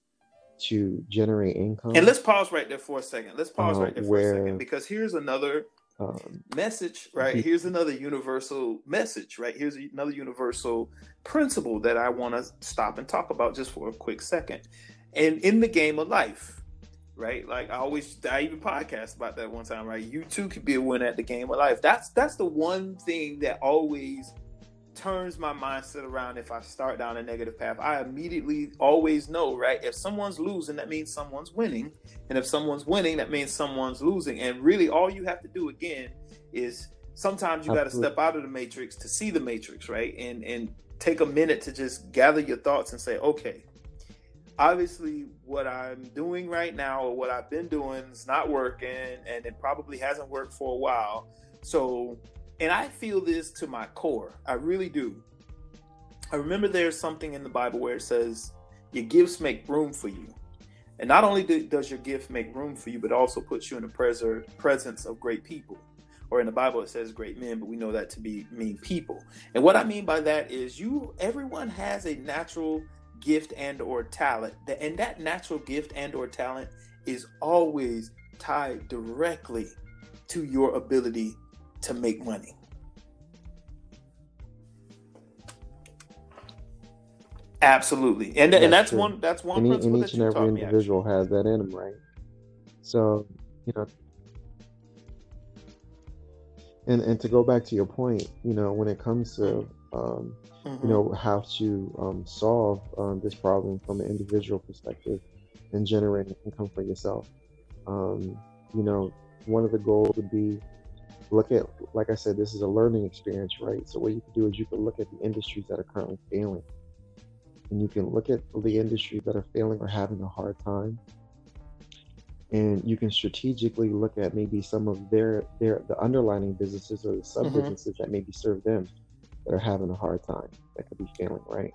S6: to generate income.
S1: And let's pause right there for a second. Let's pause
S6: uh,
S1: right there for a second because here's another
S6: um,
S1: message, right?
S6: be-
S1: Here's another universal message, right? Here's another universal principle that I want to stop and talk about just for a quick second. And in the game of life, right? Like I always, I even podcast about that one time, right? You too could be a winner at the game of life. That's that's the one thing that always turns my mindset around if I start down a negative path. I immediately always know, right? If someone's losing, that means someone's winning. And if someone's winning, that means someone's losing. And really all you have to do again is sometimes you got to step out of the matrix to see the matrix, right? And and take a minute to just gather your thoughts and say, okay, obviously what I'm doing right now or what I've been doing is not working and it probably hasn't worked for a while. So, and I feel this to my core. I really do. I remember there's something in the Bible where it says, Your gifts make room for you. And not only do, does your gift make room for you, but also puts you in the pres- presence of great people. Or in the Bible it says great men, but we know that to be mean people. And what I mean by that is you everyone has a natural gift and or talent. And that natural gift and or talent is always tied directly to your ability to make money. Absolutely. And and
S6: That's
S1: that's
S6: true.
S1: one that's one
S6: and,
S1: principle
S6: and
S1: that
S6: each and every
S1: taught me.
S6: individual has that in them, right? So, you know, and and to go back to your point, you know, when it comes to um,
S1: Mhm.
S6: you know how to um, solve um, this problem from an individual perspective and generating income for yourself, um, you know, one of the goals would be look at, like I said, this is a learning experience, right? So what you can do is you can look at the industries that are currently failing, and you can look at the industries that are failing or having a hard time, and you can strategically look at maybe some of their their the underlining businesses or the sub businesses that maybe serve them that are having a hard time that could be failing, right?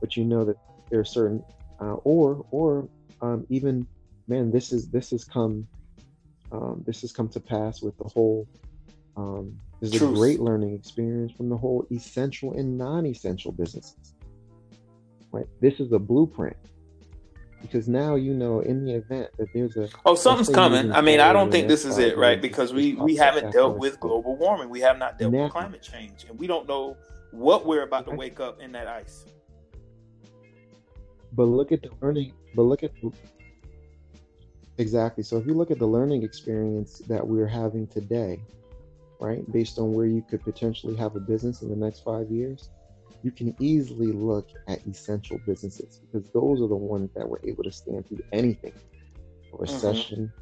S6: But you know that there are certain, uh, or or um, even, man, this is this has come, um, this has come to pass with the whole. Um, this is a great learning experience from the whole essential and non-essential businesses. Right, this is a blueprint because now you know in the event that there's a
S1: Oh, something's coming. I mean, I don't think this is it, right? Because we we haven't dealt with global warming. We have not dealt with climate change, and we don't know what we're about to wake up in that ice.
S6: But look at the learning. But look at exactly. So if you look at the learning experience that we're having today, right, based on where you could potentially have a business in the next five years, you can easily look at essential businesses because those are the ones that were able to stand through anything, a recession.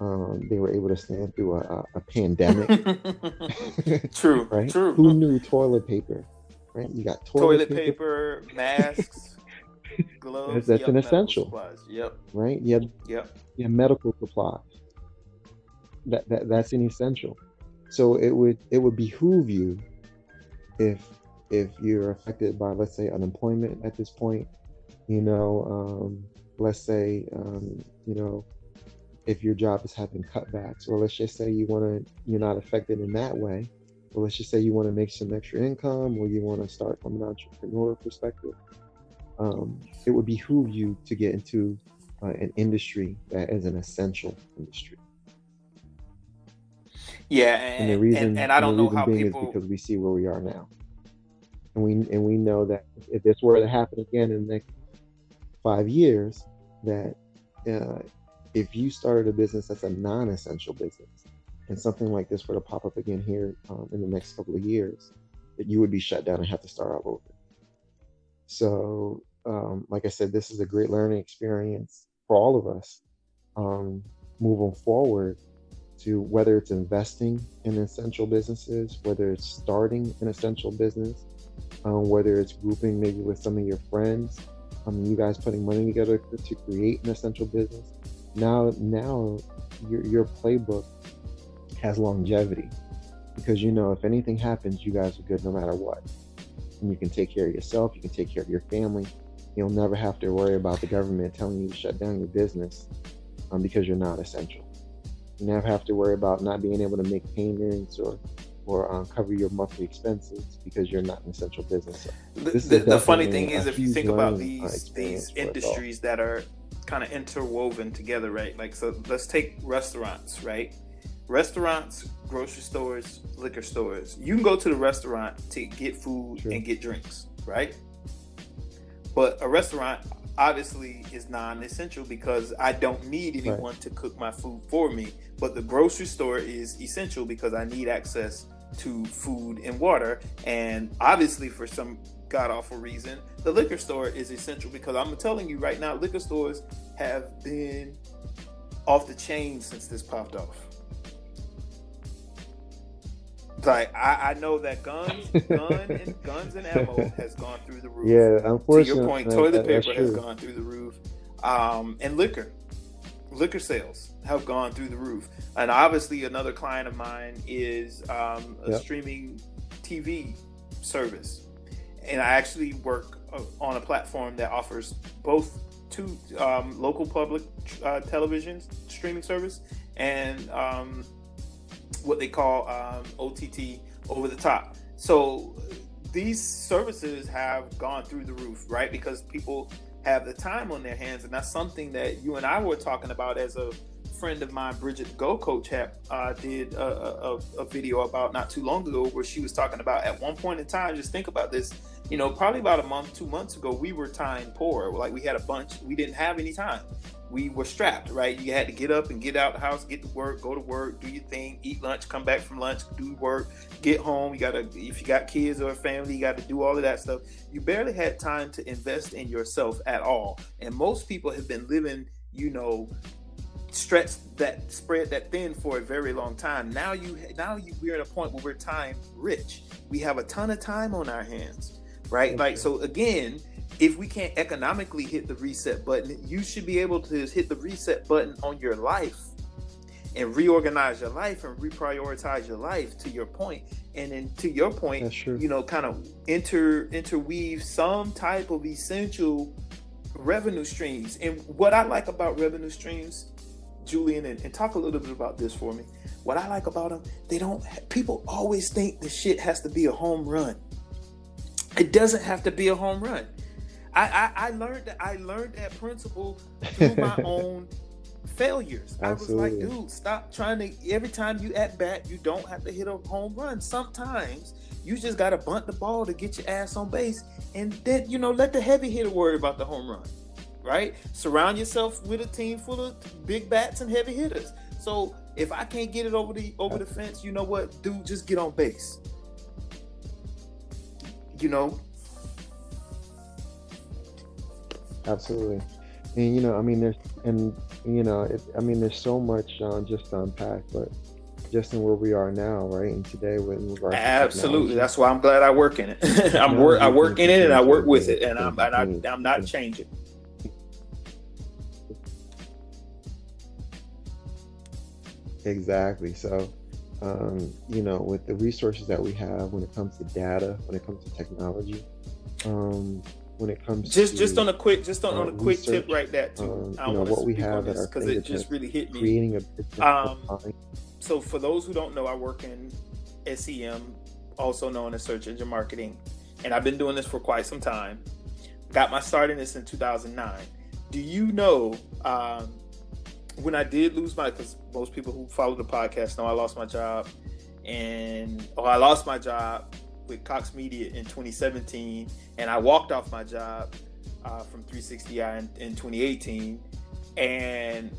S6: Um, they were able to stand through a, a, a pandemic.
S1: true,
S6: right?
S1: true.
S6: Who knew toilet paper? Right? You got
S1: Toilet paper, masks, gloves.
S6: That's
S1: yep,
S6: an essential.
S1: supplies. Yep,
S6: right? You have
S1: yep.
S6: you have medical supplies. That, that that's an essential. So it would it would behoove you if if you're affected by let's say unemployment at this point, you know, um, let's say um, you know if your job is having cutbacks, or let's just say you want to you're not affected in that way. Or let's just say you want to make some extra income, or you want to start from an entrepreneur perspective. Um, it would behoove you to get into uh, an industry that is an essential industry.
S1: Yeah,
S6: And the reason,
S1: and, and I don't
S6: the
S1: know how people.
S6: is because we see where we are now, and we and we know that if this were to happen again in the next five years, that uh, if you started a business that's a non-essential business, and something like this were to pop up again here um, in the next couple of years, that you would be shut down and have to start all over. So, um, like I said, this is a great learning experience for all of us um, moving forward to whether it's investing in essential businesses, whether it's starting an essential business, um, whether it's grouping maybe with some of your friends, um, you guys putting money together to create an essential business. Now, now your, your playbook has longevity because you know if anything happens, you guys are good no matter what. And you can take care of yourself, you can take care of your family. You'll never have to worry about the government telling you to shut down your business um, because you're not essential. You never have to worry about not being able to make payments or or um, cover your monthly expenses because you're not an essential business.
S1: The, the, the funny thing is, if you think about these these industries that are kind of interwoven together, right? Like, so let's take restaurants, right? Restaurants, grocery stores, liquor stores. You can go to the restaurant to get food True. and get drinks, right? But a restaurant obviously is non-essential because I don't need anyone right. to cook my food for me. But the grocery store is essential because I need access to food and water. And obviously, for some god awful reason, the liquor store is essential because I'm telling you right now, liquor stores have been off the chain since this popped off. Like I, I know that guns, gun and guns and ammo has gone through the roof.
S6: Yeah, unfortunately,
S1: to your point, toilet paper has gone through the roof, um, and liquor, liquor sales have gone through the roof. And obviously, another client of mine is um, a yep. streaming TV service, and I actually work uh, on a platform that offers both two um, local public uh, television streaming service and um, what they call um, OTT over the top. So these services have gone through the roof, right? Because people have the time on their hands, and that's something that you and I were talking about as a friend of mine, Bridget Go Coach, uh, did a, a, a, video about not too long ago where she was talking about at one point in time. Just think about this. You know, probably about a month, two months ago, we were time poor. Like we had a bunch, we didn't have any time we were strapped, right? You had to get up and get out the house, get to work, go to work, do your thing, eat lunch, come back from lunch, do work, get home. You gotta, if you got kids or a family, you got to do all of that stuff. You barely had time to invest in yourself at all. And most people have been living, you know, stretched that spread that thin for a very long time. Now you, now you, we're at a point where we're time rich. We have a ton of time on our hands, right? Like so, again if we can't economically hit the reset button, you should be able to hit the reset button on your life and reorganize your life and reprioritize your life to your point. And then to your point, you know, kind of inter interweave some type of essential revenue streams. And what I like about revenue streams, Julian, and, and talk a little bit about this for me. What I like about them, they don't people always think the shit has to be a home run. It doesn't have to be a home run. I, I, I learned that I learned that principle through my own failures. Absolutely. I was like, dude, stop trying to every time you at bat, you don't have to hit a home run. Sometimes you just gotta bunt the ball to get your ass on base and then you know let the heavy hitter worry about the home run. Right? Surround yourself with a team full of big bats and heavy hitters. So if I can't get it over the over the fence, you know what, dude, just get on base. You know,
S6: absolutely. And you know, I mean, there's and you know, it, I mean, there's so much uh, just to unpack, but just in where we are now, right? And today, with
S1: absolutely, that's why I'm glad I work in it. I'm work, I work in it, and I work with it, and I'm, and I, I'm not changing.
S6: Exactly. So, um, you know, with the resources that we have when it comes to data, when it comes to technology, um, when it comes
S1: just
S6: to,
S1: just on a quick just on, uh, on a quick research, tip right that too.
S6: Um, you know what we have at our
S1: because it just really hit me.
S6: Creating
S1: a um, so for those who don't know, I work in SEM, also known as search engine marketing, and I've been doing this for quite some time. Got my start in this in 2009. Do you know um, when I did lose my? Because most people who follow the podcast know I lost my job, and oh, I lost my job with Cox Media in 2017, and I walked off my job uh, from 360i in, in 2018. And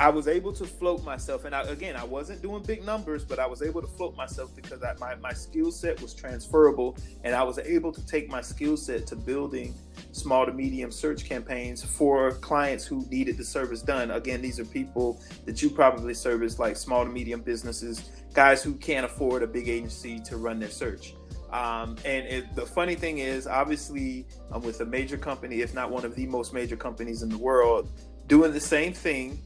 S1: I was able to float myself, and I, again, I wasn't doing big numbers, but I was able to float myself because I, my my skill set was transferable, and I was able to take my skill set to building small to medium search campaigns for clients who needed the service done. Again, these are people that you probably service, like small to medium businesses, guys who can't afford a big agency to run their search. Um, and it, the funny thing is, obviously, I'm with a major company, if not one of the most major companies in the world, doing the same thing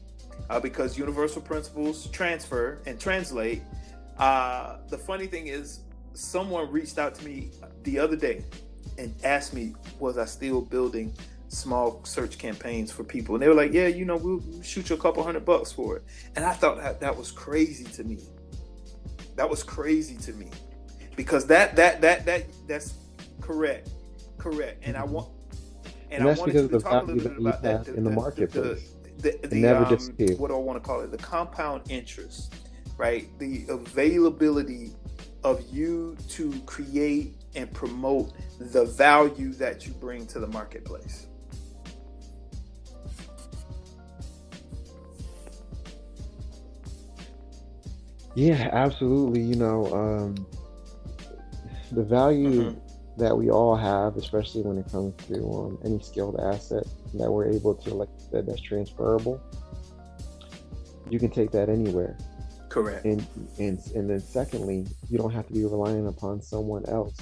S1: uh, because universal principles transfer and translate. Uh, the funny thing is, someone reached out to me the other day and asked me, was I still building small search campaigns for people? And they were like, yeah, you know, we'll shoot you a couple hundred bucks for it. And I thought that that was crazy to me. That was crazy to me because that that that that that's correct, correct. And I want and,
S6: And
S1: I
S6: that's
S1: wanted
S6: because
S1: to
S6: of the
S1: talk a
S6: value
S1: little
S6: that
S1: bit
S6: you
S1: about that
S6: have in the marketplace.
S1: the, the,
S6: never
S1: um,
S6: disappear.
S1: what do I want to call it? The compound interest, right? The availability of you to create and promote the value that you bring to the marketplace.
S6: Yeah, absolutely. You know, um, the value
S1: Mhm.
S6: that we all have, especially when it comes to um, any skilled asset that we're able to, like you said, that's transferable. You can take that anywhere,
S1: Correct.
S6: and and and then secondly, you don't have to be relying upon someone else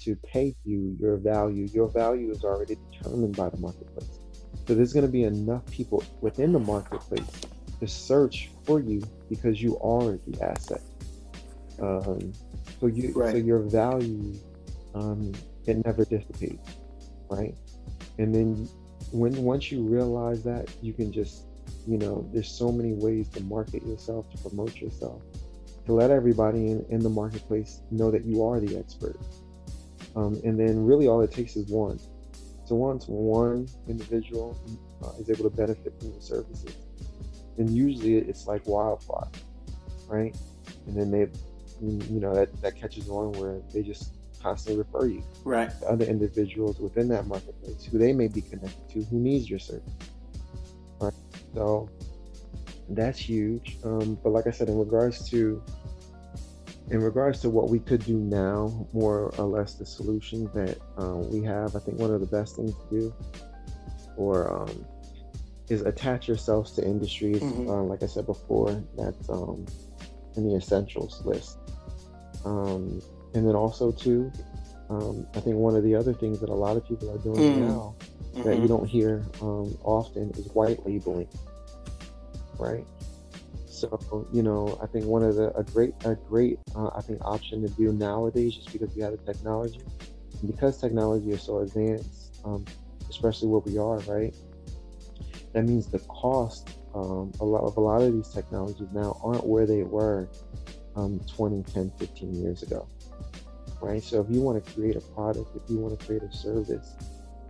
S6: to pay you your value. Your value is already determined by the marketplace. So there's going to be enough people within the marketplace to search for you because you are the asset. Um, so you, so your value, um, it never dissipates, right? And then when once you realize that, you can just, you know, there's so many ways to market yourself, to promote yourself, to let everybody in, in the marketplace know that you are the expert. Um, and then really all it takes is one. So once one individual uh, is able to benefit from the services, then usually it's like wildfire, right? And then they, you know, that, that catches on where they just constantly refer you
S1: Right.
S6: to other individuals within that marketplace who they may be connected to who needs your service. Right. So that's huge. Um, but like I said, in regards to in regards to what we could do now, more or less the solutions that uh, we have, I think one of the best things to do, or um, is attach yourselves to industries.
S1: Mhm.
S6: Uh, like I said before, that's um, in the essentials list. Um, and then also too, um, I think one of the other things that a lot of people are doing
S1: Mm.
S6: now that
S1: Mhm.
S6: you don't hear um, often is white labeling, right? So you know, I think one of the a great a great uh, I think option to do nowadays, just because we have the technology, and because technology is so advanced, um, especially where we are, right? That means the cost um, a lot of a lot of these technologies now aren't where they were um, 20, 10, 15 years ago, right? So if you want to create a product, if you want to create a service,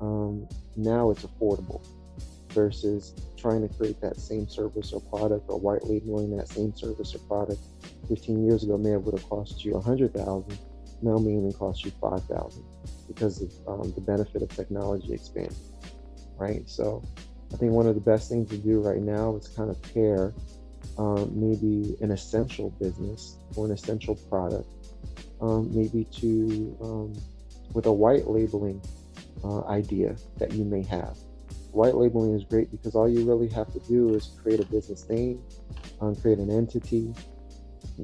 S6: um, now it's affordable versus trying to create that same service or product or white labeling that same service or product 15 years ago may have would have cost you a hundred thousand now may even cost you five thousand because of um, the benefit of technology expanding right so i think one of the best things to do right now is kind of pair um, maybe an essential business or an essential product um, maybe to um, with a white labeling uh, idea that you may have white labeling is great because all you really have to do is create a business name, um, create an entity,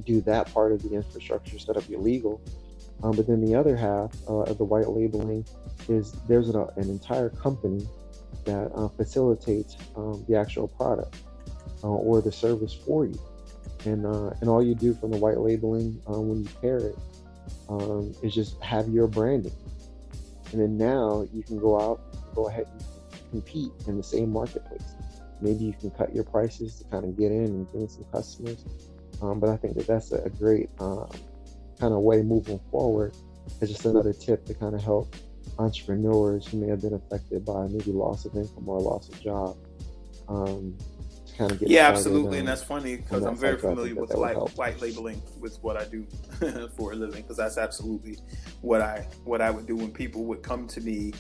S6: do that part of the infrastructure, set up your legal. Um, but then the other half uh, of the white labeling is there's an, an entire company that uh, facilitates um, the actual product uh, or the service for you. And, uh, and all you do from the white labeling uh, when you pair it um, is just have your branding. And then now you can go out, go ahead and compete in the same marketplace. Maybe you can cut your prices to kind of get in and gain some customers. Um, but I think that that's a, great um, kind of way moving forward. It's just another tip to kind of help entrepreneurs who may have been affected by maybe loss of income or loss of job um, kind of get
S1: Yeah, absolutely, and that's funny because I'm very
S6: cycle, I think
S1: familiar with
S6: that would
S1: white, white labeling with what I do for a living because that's absolutely what I what I would do when people would come to me,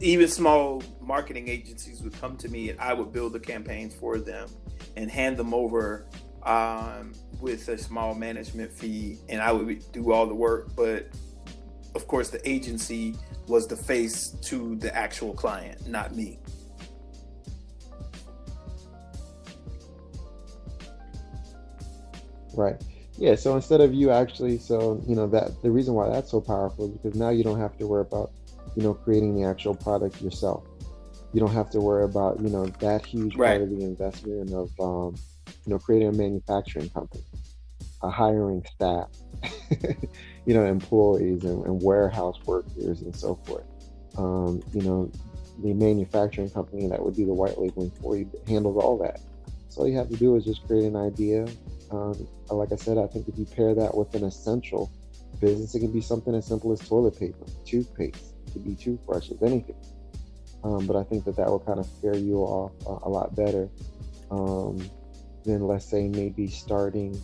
S1: even small marketing agencies would come to me and I would build the campaigns for them and hand them over um, with a small management fee, and I would do all the work, but of course the agency was the face to the actual client, not me.
S6: Right. Yeah. So instead of you actually, so you know that the reason why that's so powerful is because now you don't have to worry about, you know, creating the actual product yourself. You don't have to worry about, you know, that huge
S1: Right.
S6: part of the investment of, um, you know, creating a manufacturing company, uh, hiring staff, you know, employees and, and warehouse workers and so forth. Um, you know, the manufacturing company that would do the white labeling for you handles all that. So all you have to do is just create an idea, um, like I said, I think if you pair that with an essential business, it can be something as simple as toilet paper, toothpaste, it could be toothbrushes, anything. Um, but I think that that will kind of fare you off a, a lot better um, than, let's say, maybe starting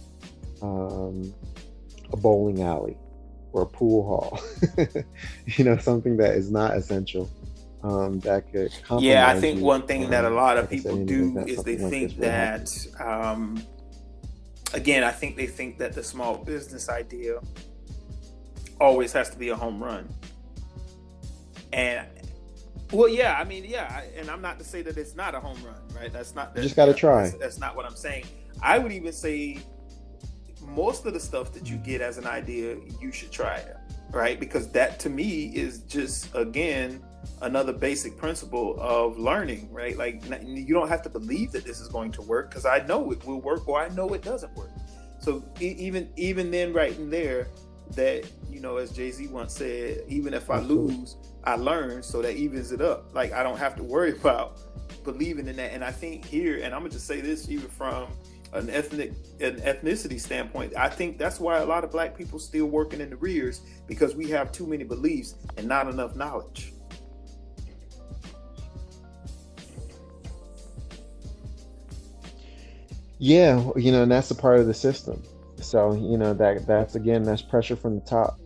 S6: um, a bowling alley or a pool hall. you know, something that is not essential. Um, that could
S1: Yeah, I think
S6: you,
S1: one thing that a
S6: um,
S1: lot of
S6: like I said,
S1: people do is they
S6: like
S1: think
S6: this were to happen.
S1: that, um, again, I think they think that the small business idea always has to be a home run. And, well, yeah, I mean, yeah, and I'm not to say that it's not a home run, right? That's not.
S6: You just gotta
S1: yeah,
S6: try.
S1: That's, that's not what I'm saying. I would even say most of the stuff that you get as an idea, you should try it, right? Because that to me is just again another basic principle of learning, right? Like you don't have to believe that this is going to work because I know it will work or I know it doesn't work. So even even then, right in there, that you know, as Jay Z once said, even if I lose, I learn, so that evens it up. Like I don't have to worry about believing in that. And I think here, and I'm gonna just say this, even from an ethnic an ethnicity standpoint, I think that's why a lot of black people still working in the rears because we have too many beliefs and not enough knowledge.
S6: Yeah, you know, and that's a part of the system. So, you know, that that's again that's pressure from the top.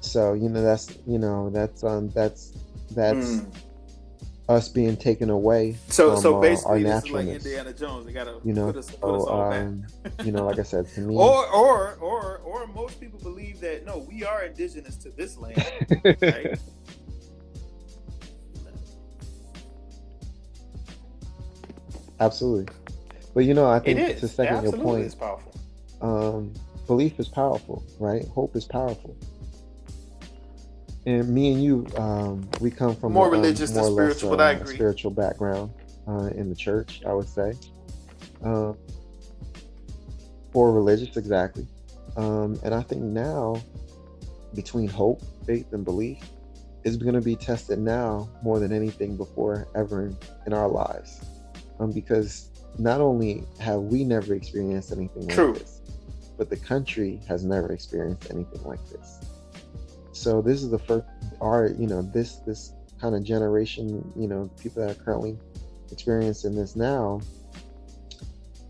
S6: So, you know, that's you know, that's um that's that's
S1: Mm.
S6: Us being taken away
S1: So
S6: from
S1: so
S6: uh, our
S1: basically, this is like
S6: naturalness.
S1: Indiana Jones. They gotta
S6: You know,
S1: put us put us
S6: so um, you know, like I said, to me,
S1: Or or or or most people believe that no, we are indigenous to this land. Right?
S6: absolutely. But you know, I think to second your point,
S1: it's powerful.
S6: um, belief is powerful, right? Hope is powerful. And me and you, um, we come from
S1: More
S6: a, um,
S1: religious than
S6: more less,
S1: spiritual, I
S6: uh,
S1: agree.
S6: spiritual background uh, in the church, I would say. Um, or religious, exactly. Um, and I think now, between hope, faith, and belief, is going to be tested now more than anything before ever in, in our lives. Um, because not only have we never experienced anything like this, but the country has never experienced anything like this. So this is the first, our, you know, this this kind of generation, you know, people that are currently experiencing this now,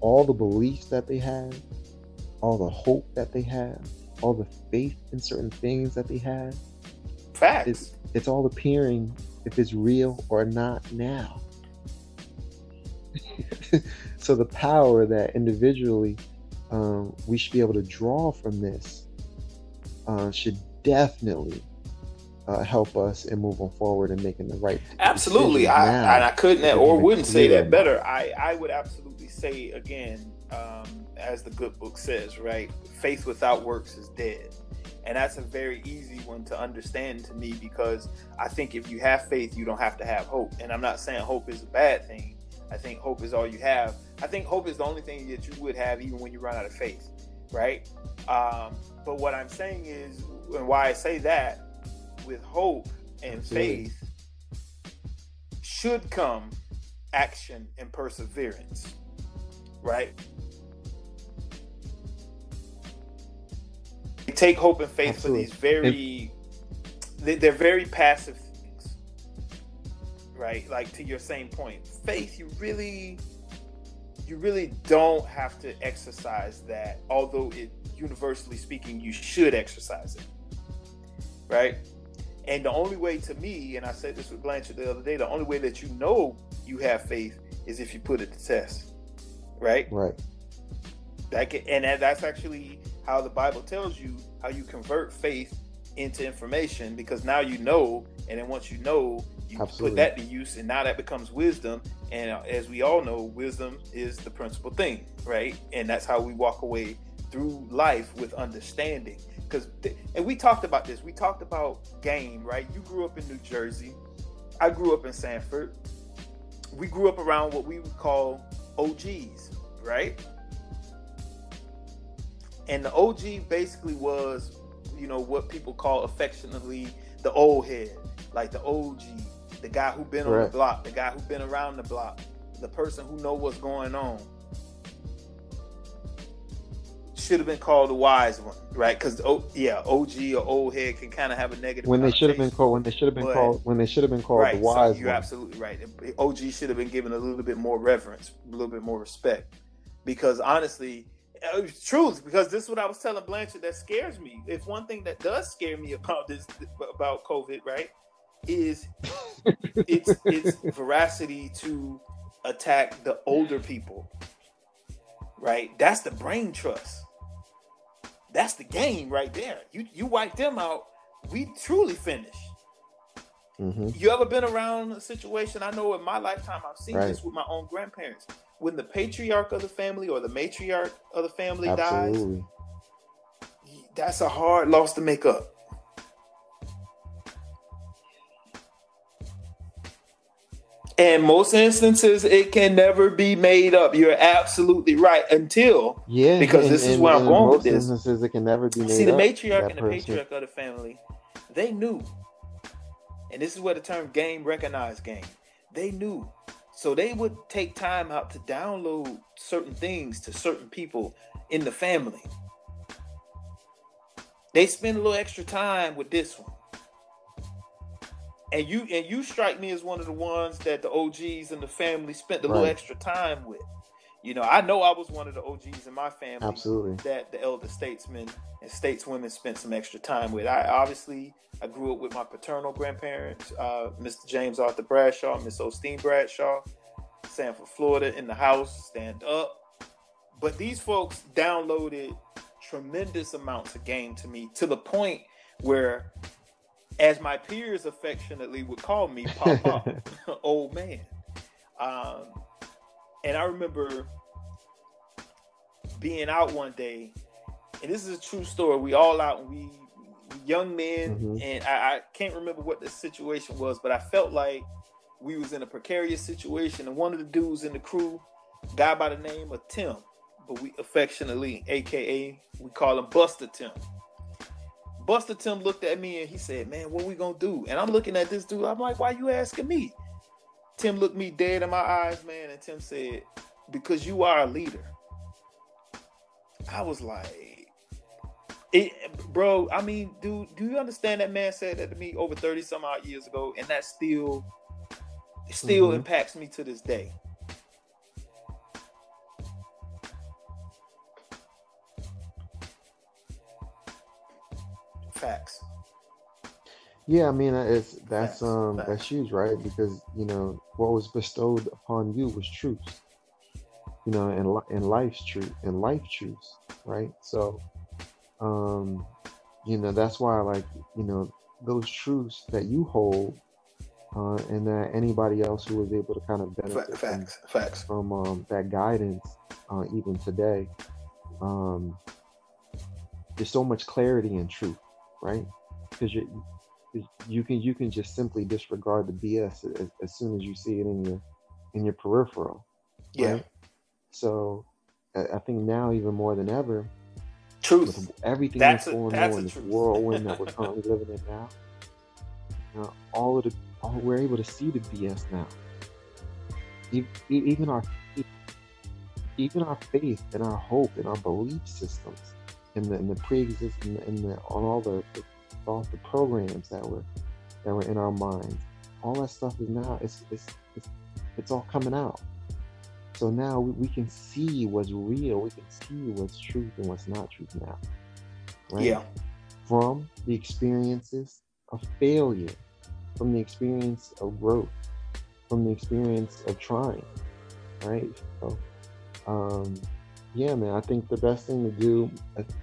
S6: all the beliefs that they have, all the hope that they have, all the faith in certain things that they have,
S1: Facts.
S6: it's it's all appearing if it's real or not now. so the power that individually um, we should be able to draw from this uh, should definitely uh, help us in moving forward and making the right
S1: Absolutely, I
S6: now.
S1: and I couldn't or wouldn't say that better. I I would absolutely say again, um, as the good book says, right? Faith without works is dead, and that's a very easy one to understand to me because I think if you have faith, you don't have to have hope. And I'm not saying hope is a bad thing. I think hope is all you have. I think hope is the only thing that you would have even when you run out of faith, right? Um, but what I'm saying is, and why I say that, with hope and faith should come action and perseverance, right? Take hope and faith
S6: Absolutely.
S1: for these very, they- they're very passive things, right? Like to your same point, faith, you really, you really don't have to exercise that, although it universally speaking, you should exercise it. Right? And the only way to me, and I said this with Blanchard the other day, the only way that you know you have faith is if you put it to test. Right?
S6: Right.
S1: That can, and that, that's actually how the Bible tells you how you convert faith into information because now you know, and then once you know, you
S6: Absolutely.
S1: put that to use, and now that becomes wisdom. And uh, as we all know, wisdom is the principal thing, right? And that's how we walk away through life with understanding. Because, and we talked about this. We talked about game, right? You grew up in New Jersey. I grew up in Sanford. We grew up around what we would call OGs, right? And the OG basically was, you know, what people call affectionately the old head, like the OG, the guy who been on the block, the guy who been around the block, the person who know what's going on. Should have been called the wise one, right? Because oh, yeah, OG or old head can kind of have a negative.
S6: When they should have been called, when they should have been
S1: But-
S6: called, when they should have been called
S1: right,
S6: the wise
S1: so you're
S6: one.
S1: absolutely right. OG should have been given a little bit more reverence, a little bit more respect, because honestly, uh, it's truth. Because this is what I was telling Blanchard that scares me. If one thing that does scare me about this about COVID, right, is its its veracity to attack the older people. Right, that's the brain trust. That's the game right there. You you wipe them out, we truly finish.
S6: hmm
S1: You ever been around a situation? I know in my lifetime I've seen
S6: Right.
S1: this with my own grandparents. When the patriarch of the family or the matriarch of the family dies, that's a hard loss to make up. In most instances, it can never be made up. You're absolutely right. Until
S6: Yeah,
S1: Because
S6: and-
S1: this is
S6: and-
S1: where I'm going
S6: in
S1: with this.
S6: instances, it can never be made
S1: see the matriarch and the
S6: person-
S1: patriarch of the family, they knew. And this is where the term game recognized game. They knew. So they would take time out to download certain things to certain people in the family. They spend a little extra time with this one. And you and you strike me as one of the ones that the OGs and the family spent a little extra time with. You know, I know I was one of the OGs in my family
S6: Absolutely.
S1: that the elder statesmen and stateswomen spent some extra time with. I obviously I grew up with my paternal grandparents, uh, Mr. James Arthur Bradshaw, Miss Osteen Bradshaw, Sanford, Florida, in the house, stand up. But these folks downloaded tremendous amounts of game to me to the point where, as my peers affectionately would call me, Papa, old man. Um, and I remember being out one day, and this is a true story. We all out, and we young men,
S6: Mhm.
S1: and I, I can't remember what the situation was, but I felt like we was in a precarious situation, and one of the dudes in the crew, guy by the name of Tim, but we affectionately, aka, we call him Buster Tim. Buster Tim looked at me and he said, "Man, what we gonna do?" And I'm looking at this dude. I'm like, "Why you asking me?" Tim looked me dead in my eyes, man, and Tim said, "Because you are a leader." I was like, it, bro. I mean, dude, do you understand that man said that to me over thirty some odd years ago, and that still, still
S6: Mhm.
S1: impacts me to this day.
S6: Yeah, I mean, uh, it's that's
S1: Facts,
S6: um
S1: facts.
S6: that's huge, right? Because you know what was bestowed upon you was truth, you know, and and life's truth and life truths, right? So, um, you know, that's why like you know those truths that you hold, uh, and that anybody else who was able to kind of benefit from,
S1: Facts. Facts.
S6: from um, that guidance, uh, even today, um, there's so much clarity and truth, right? Because you you can you can just simply disregard the BS as, as soon as you see it in your in your peripheral.
S1: Yeah.
S6: right? So I, think now even more than ever,
S1: Truth.
S6: everything
S1: That's
S6: that's,
S1: a-
S6: going
S1: that's
S6: on in this
S1: truth.
S6: whirlwind that we're currently living in now, you know, all of the all, we're able to see the BS now. Even our even our faith and our hope and our belief systems and the, and the pre-existing and the on all the, the all the programs that were that were in our minds, all that stuff is now it's it's it's, it's all coming out. So now we, we can see what's real. We can see what's truth and what's not truth now. Right?
S1: Yeah.
S6: From the experiences of failure, from the experience of growth, from the experience of trying. Right. So, um, yeah, man, I think the best thing to do,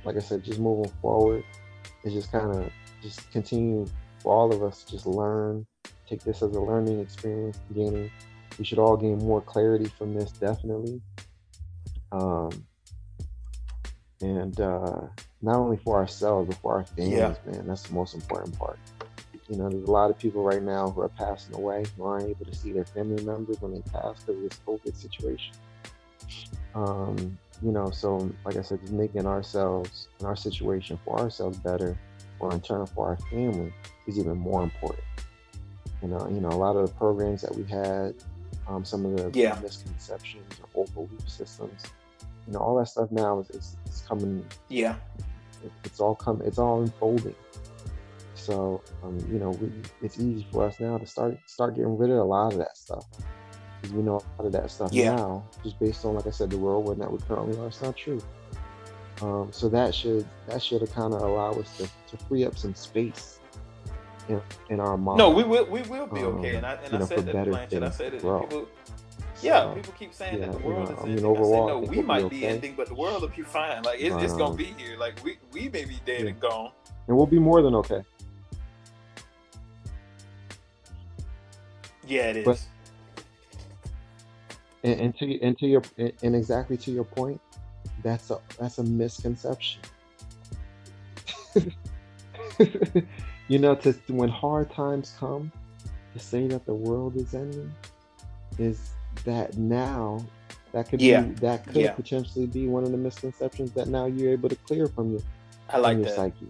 S6: like I said, just moving forward, is just kind of just continue for all of us, just learn, take this as a learning experience, gaining. We should all gain more clarity from this, definitely. Um, and uh, not only for ourselves, but for our families,
S1: Yeah.
S6: man. That's the most important part. You know, there's a lot of people right now who are passing away who aren't able to see their family members when they pass because of this COVID situation. Um, you know, so like I said, just making ourselves and our situation for ourselves better, or in turn for our family, is even more important. You know, you know, a lot of the programs that we had, um, some of the
S1: Yeah.
S6: misconceptions or old belief systems, you know, all that stuff now is, is, is coming
S1: Yeah.
S6: it- it's all come it's all unfolding so um, you know we, it's easy for us now to start start getting rid of a lot of that stuff because we know a lot of that stuff
S1: Yeah.
S6: now just based on like i said the world that we currently are it's not true um, so that should that should kind of allow us to, to free up some space in, in our mind
S1: No, we will. We will be
S6: Um,
S1: okay. And I and
S6: you
S1: I
S6: know,
S1: said that Blanchard. I said it. People, yeah,
S6: So,
S1: people keep saying
S6: yeah,
S1: that the
S6: you
S1: world
S6: know,
S1: is
S6: I mean,
S1: ending.
S6: overall, I
S1: said, no, we might be
S6: okay.
S1: ending, but the world will be fine. Like it's,
S6: But,
S1: it's gonna
S6: um,
S1: be here. Like we we may be dead
S6: yeah.
S1: and gone.
S6: and we'll be more than okay
S1: Yeah, it is.
S6: But- and, and to and to your and exactly to your point that's a that's a misconception you know to when hard times come to say that the world is ending is that now that could
S1: Yeah.
S6: be that could
S1: Yeah.
S6: potentially be one of the misconceptions that now you're able to clear from your
S1: I like
S6: your
S1: that.
S6: psyche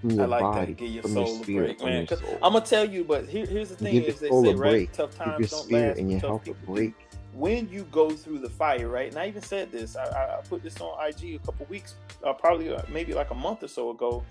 S6: from
S1: I
S6: your
S1: like
S6: body
S1: that. Give your
S6: from
S1: soul
S6: your
S1: a
S6: spirit
S1: break,
S6: from
S1: man. 'Cause I'm gonna tell you, but here, here's the thing:
S6: give
S1: is they say
S6: a
S1: right,
S6: break
S1: tough times
S6: your
S1: don't last,
S6: and your
S1: tough
S6: health
S1: people do.
S6: break
S1: when you go through the fire, right? And I even said this. I, I put this on IG a couple weeks, uh, probably uh, maybe like a month or so ago.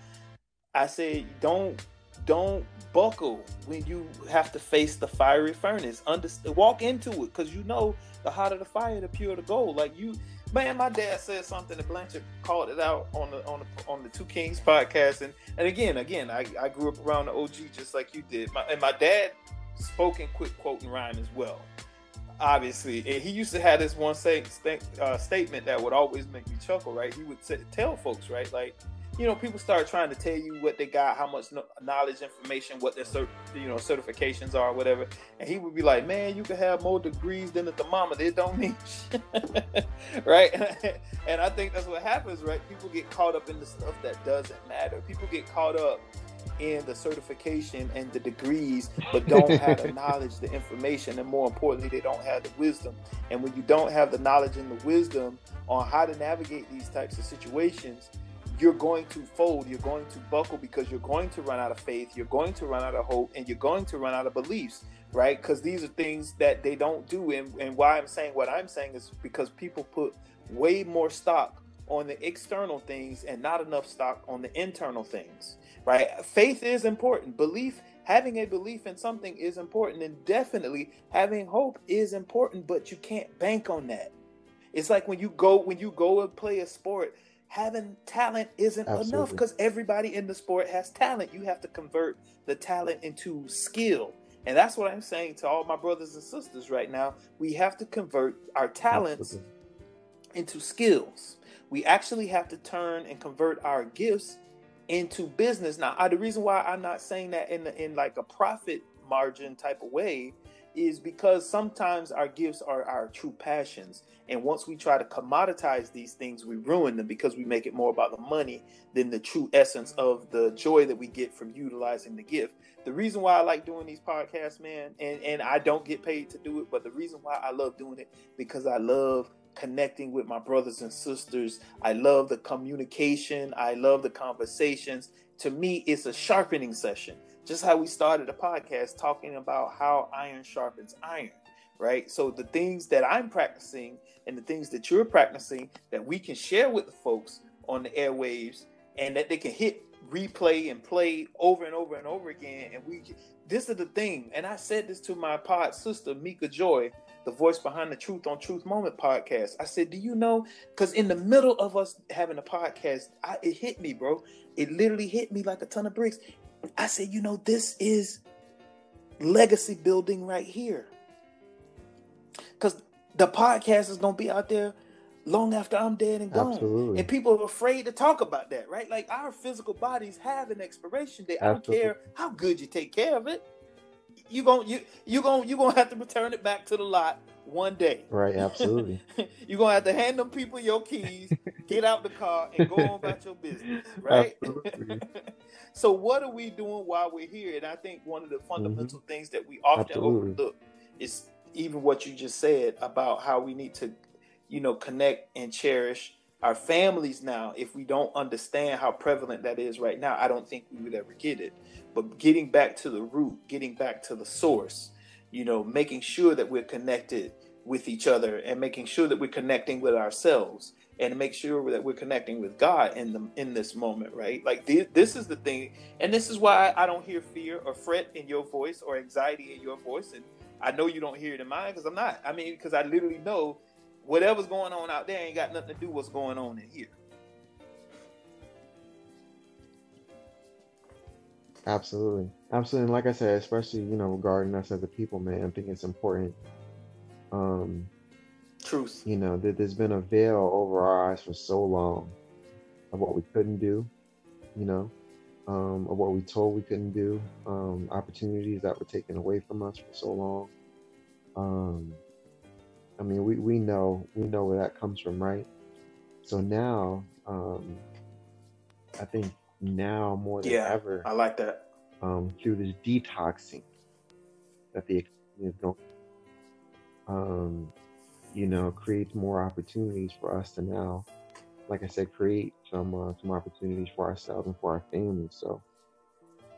S1: I said, don't don't buckle when you have to face the fiery furnace. Understand, walk into it because you know the hotter the fire, the purer the gold. Like you, man. My dad said something that Blanchard called it out on the on the on the Two Kings podcast, and and again, again, I I grew up around the OG just like you did. My, and my dad spoke in quick quote and rhyme as well obviously and he used to have this one say, sta- uh, statement that would always make me chuckle right? He would say, tell folks right? Like you know people start trying to tell you what they got how much kno- knowledge information what their cert- you know certifications are whatever. And he would be like man you can have more degrees than a thermometer. It don't mean right? And i think that's what happens right? People get caught up in the stuff that doesn't matter. People get caught up in the certification and the degrees, but don't have the knowledge, the information, and more importantly, they don't have the wisdom. And when you don't have the knowledge and the wisdom on how to navigate these types of situations, you're going to fold, you're going to buckle because you're going to run out of faith, you're going to run out of hope, and you're going to run out of beliefs, right? Because these are things that they don't do. And, and why I'm saying what I'm saying is because people put way more stock on the external things and not enough stock on the internal things right? Faith is important. Belief, having a belief in something is important, and definitely having hope is important. But you can't bank on that. It's like when you go when you go and play a sport. Having talent isn't enough because everybody in the sport has talent. You have to convert the talent into skill. And that's what I'm saying to all my brothers and sisters right now. We have to convert our talents
S6: Absolutely.
S1: into skills. We actually have to turn and convert our gifts into business. Now, I, the reason why I'm not saying that in the, in like a profit margin type of way is because sometimes our gifts are our true passions. And once we try to commoditize these things, we ruin them because we make it more about the money than the true essence of the joy that we get from utilizing the gift. The reason why I like doing these podcasts, man, and, and I don't get paid to do it, but the reason why I love doing it because I love connecting with my brothers and sisters. I love the communication. I love the conversations. To me, it's a sharpening session. Just how we started a podcast talking about how iron sharpens iron, right? So the things that I'm practicing and the things that you're practicing that we can share with the folks on the airwaves and that they can hit replay and play over and over and over again and we this is the thing and i said this to my pod sister mika joy the voice behind the Truth on Truth Moment podcast. I said, "Do you know?" Because in the middle of us having a podcast, I, it hit me, bro. It literally hit me like a ton of bricks. I said, "You know, this is legacy building right here." Because the podcast is gonna be out there long after I'm dead and gone.
S6: Absolutely.
S1: And people are afraid to talk about that, right? Like our physical bodies have an expiration date. I don't care how good you take care of it. You gon' you you gon' you gonna have to return it back to the lot one day.
S6: Right, absolutely.
S1: You're gonna have to hand them people your keys, get out the car, and go on about your business, right? So what are we doing while we're here? And I think one of the fundamental things that we often
S6: Mm-hmm. Absolutely.
S1: overlook is even what you just said about how we need to, you know, connect and cherish our families now. If we don't understand how prevalent that is right now, I don't think we would ever get it. But getting back to the root, getting back to the source, you know, making sure that we're connected with each other and making sure that we're connecting with ourselves and make sure that we're connecting with God in the in this moment, right? Like thi- this is the thing, and this is why I don't hear fear or fret in your voice or anxiety in your voice, and I know you don't hear it in mine because I'm not. I mean, because I literally know whatever's going on out there ain't got nothing to do with what's going on in here.
S6: Absolutely. Absolutely. And like I said, especially, you know, regarding us as a people, man, I think it's important. Um,
S1: Truth.
S6: you know, that there's been a veil over our eyes for so long of what we couldn't do, you know, um, of what we told we couldn't do, um, opportunities that were taken away from us for so long. Um, I mean, we, we know we know where that comes from, right? So now, um, I think now more than
S1: Yeah,
S6: ever,
S1: I like that.
S6: um, through this detoxing that the economy is going, um, you know, creates more opportunities for us to now, like I said, create some uh, some opportunities for ourselves and for our families. So,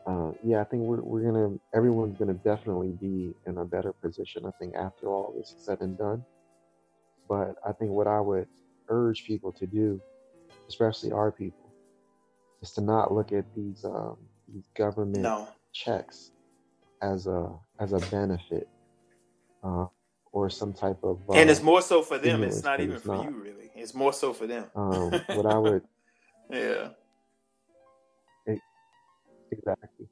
S6: uh, yeah, I think we're we're gonna everyone's gonna definitely be in a better position. I think after all this is said and done. But I think what I would urge people to do, especially our people, is to not look at these um, these government
S1: No.
S6: checks as a as a benefit uh, or some type of uh,
S1: and it's more so for them. It's not even
S6: it's
S1: for
S6: not.
S1: you, really. It's more so for them.
S6: um, what I would
S1: yeah.
S6: exactly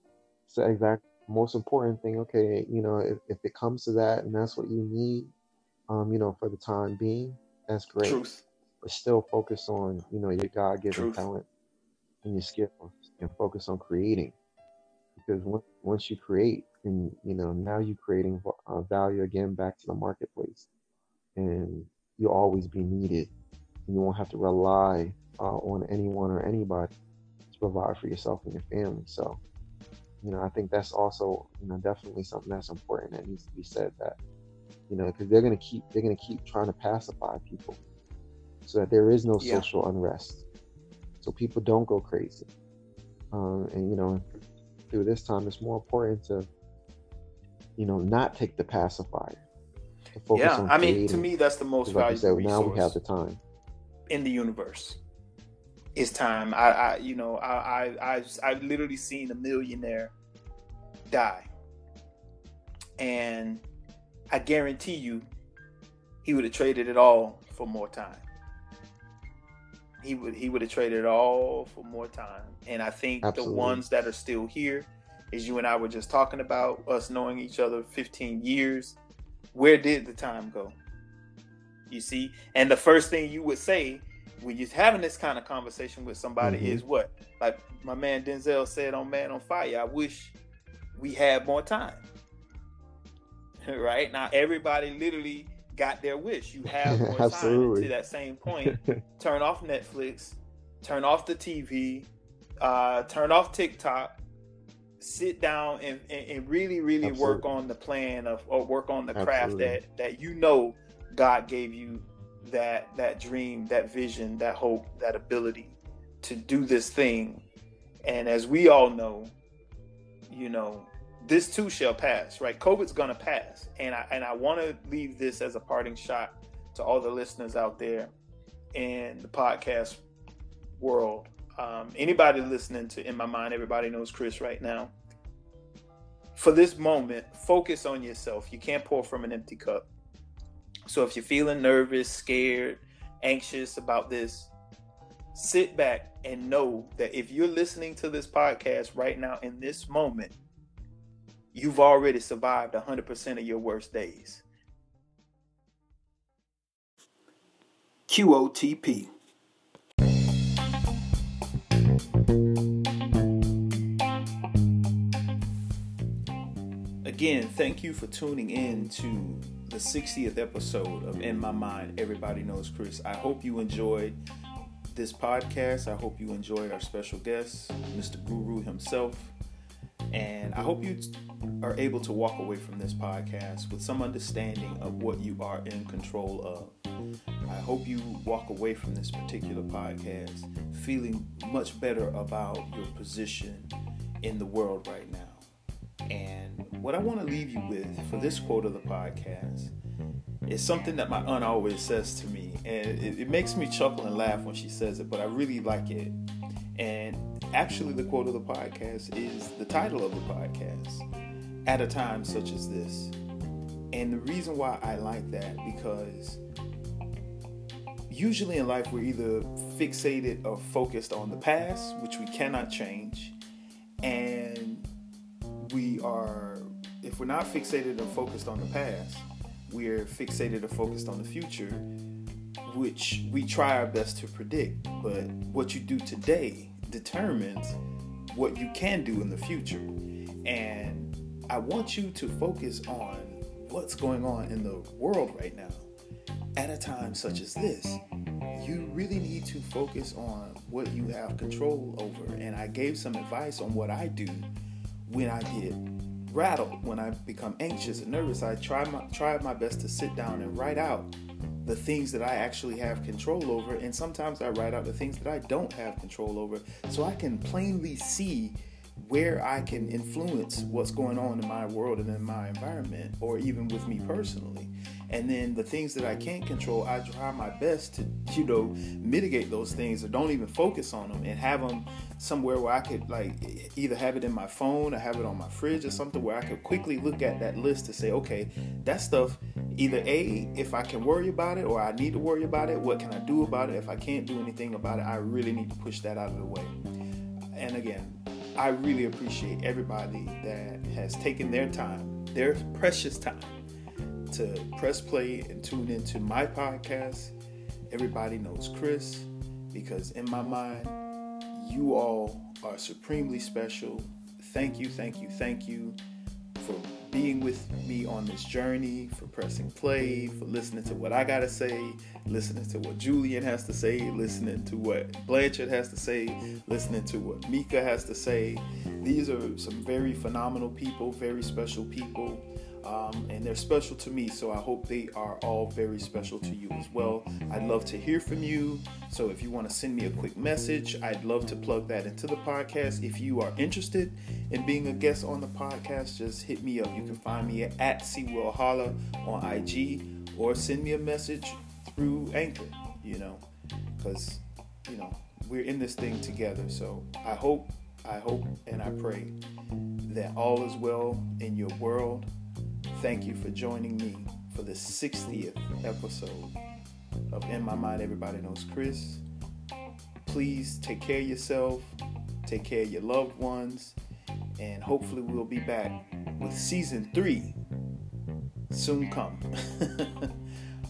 S6: so exactly most important thing okay you know if, if it comes to that and that's what you need um you know for the time being that's great
S1: Truth.
S6: but still focus on you know your god-given talent and your skills and focus on creating. Because once, once you create and you know now you're creating uh, value again back to the marketplace. And you'll always be needed. And you won't have to rely uh, on anyone or anybody to provide for yourself and your family. So you know i think that's also you know definitely something that's important that needs to be said that you know because they're going to keep they're going to keep trying to pacify people. So that there is no
S1: Yeah.
S6: social unrest so people don't go crazy um, and you know through this time it's more important to you know not take the pacifier
S1: Yeah. I mean, to me, that's the most
S6: 'Cause like
S1: valuable
S6: said now we have the time
S1: in the universe. It's time. I, I you know, I, I, I, I've literally seen a millionaire die, and I guarantee you, he would have traded it all for more time. He would, he would have traded it all for more time. And I think
S6: Absolutely.
S1: the ones that are still here, as you and I were just talking about, us knowing each other 15 years, where did the time go? You see, and the first thing you would say when you're having this kind of conversation with somebody
S6: Mhm.
S1: is what? Like my man Denzel said on Man on Fire, I wish we had more time. right? Now everybody literally got their wish. You have more time.
S6: Absolutely.
S1: to that same point, turn off Netflix, turn off the TV, uh, turn off TikTok, sit down and, and, and really, really work on the plan of or work on the craft
S6: Absolutely.
S1: that that you know God gave you that that dream, that vision, that hope, that ability to do this thing. And as we all know, you know, this too shall pass, right? COVID's gonna pass. And I and I wanna leave this as a parting shot to all the listeners out there in the podcast world. Um, anybody listening to In My Mind, everybody knows Chris right now. For this moment, focus on yourself. You can't pour from an empty cup. So if you're feeling nervous, scared, anxious about this, sit back and know that if you're listening to this podcast right now in this moment, you've already survived 100% of your worst days. QOTP. Again, thank you for tuning in to the 60th episode of In My Mind Everybody Knows Chris. I hope you enjoyed this podcast. I hope you enjoyed our special guest, Mr. Guru himself. And I hope you are able to walk away from this podcast with some understanding of what you are in control of. I hope you walk away from this particular podcast feeling much better about your position in the world right now. And what I want to leave you with for this quote of the podcast is something that my aunt always says to me. And it, it makes me chuckle and laugh when she says it, but I really like it. And actually, the quote of the podcast is the title of the podcast At a Time Such as This. And the reason why I like that, because usually in life we're either fixated or focused on the past, which we cannot change, and we are, if we're not fixated or focused on the past, we're fixated or focused on the future, which we try our best to predict. But what you do today determines what you can do in the future. And I want you to focus on what's going on in the world right now. At a time such as this, you really need to focus on what you have control over. And I gave some advice on what I do when I get rattled, when I become anxious and nervous, I try my try my best to sit down and write out the things that I actually have control over, and sometimes I write out the things that I don't have control over, so I can plainly see where I can influence what's going on in my world and in my environment, or even with me personally. And then the things that I can't control, I try my best to, you know, mitigate those things or don't even focus on them and have them somewhere where I could like either have it in my phone or have it on my fridge or something where I could quickly look at that list to say, okay, that stuff either A, if I can worry about it or I need to worry about it, what can I do about it? If I can't do anything about it, I really need to push that out of the way. And again, I really appreciate everybody that has taken their time, their precious time, to press play and tune into my podcast. Everybody knows Chris because, in my mind, you all are supremely special. Thank you, thank you, thank you for being with me on this journey, for pressing play, for listening to what I got to say, listening to what Julian has to say, listening to what Blanchard has to say, listening to what Mika has to say. These are some very phenomenal people, very special people. Um, and they're special to me, so I hope they are all very special to you as well. I'd love to hear from you. So if you want to send me a quick message, I'd love to plug that into the podcast. If you are interested in being a guest on the podcast, just hit me up. You can find me at Holla on IG or send me a message through Anchor, you know, because, you know, we're in this thing together. So I hope, I hope, and I pray that all is well in your world Thank you for joining me for the 60th episode of In My Mind Everybody Knows Chris. Please take care of yourself, take care of your loved ones, and hopefully we'll be back with season three soon come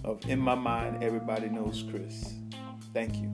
S1: of In My Mind Everybody Knows Chris. Thank you.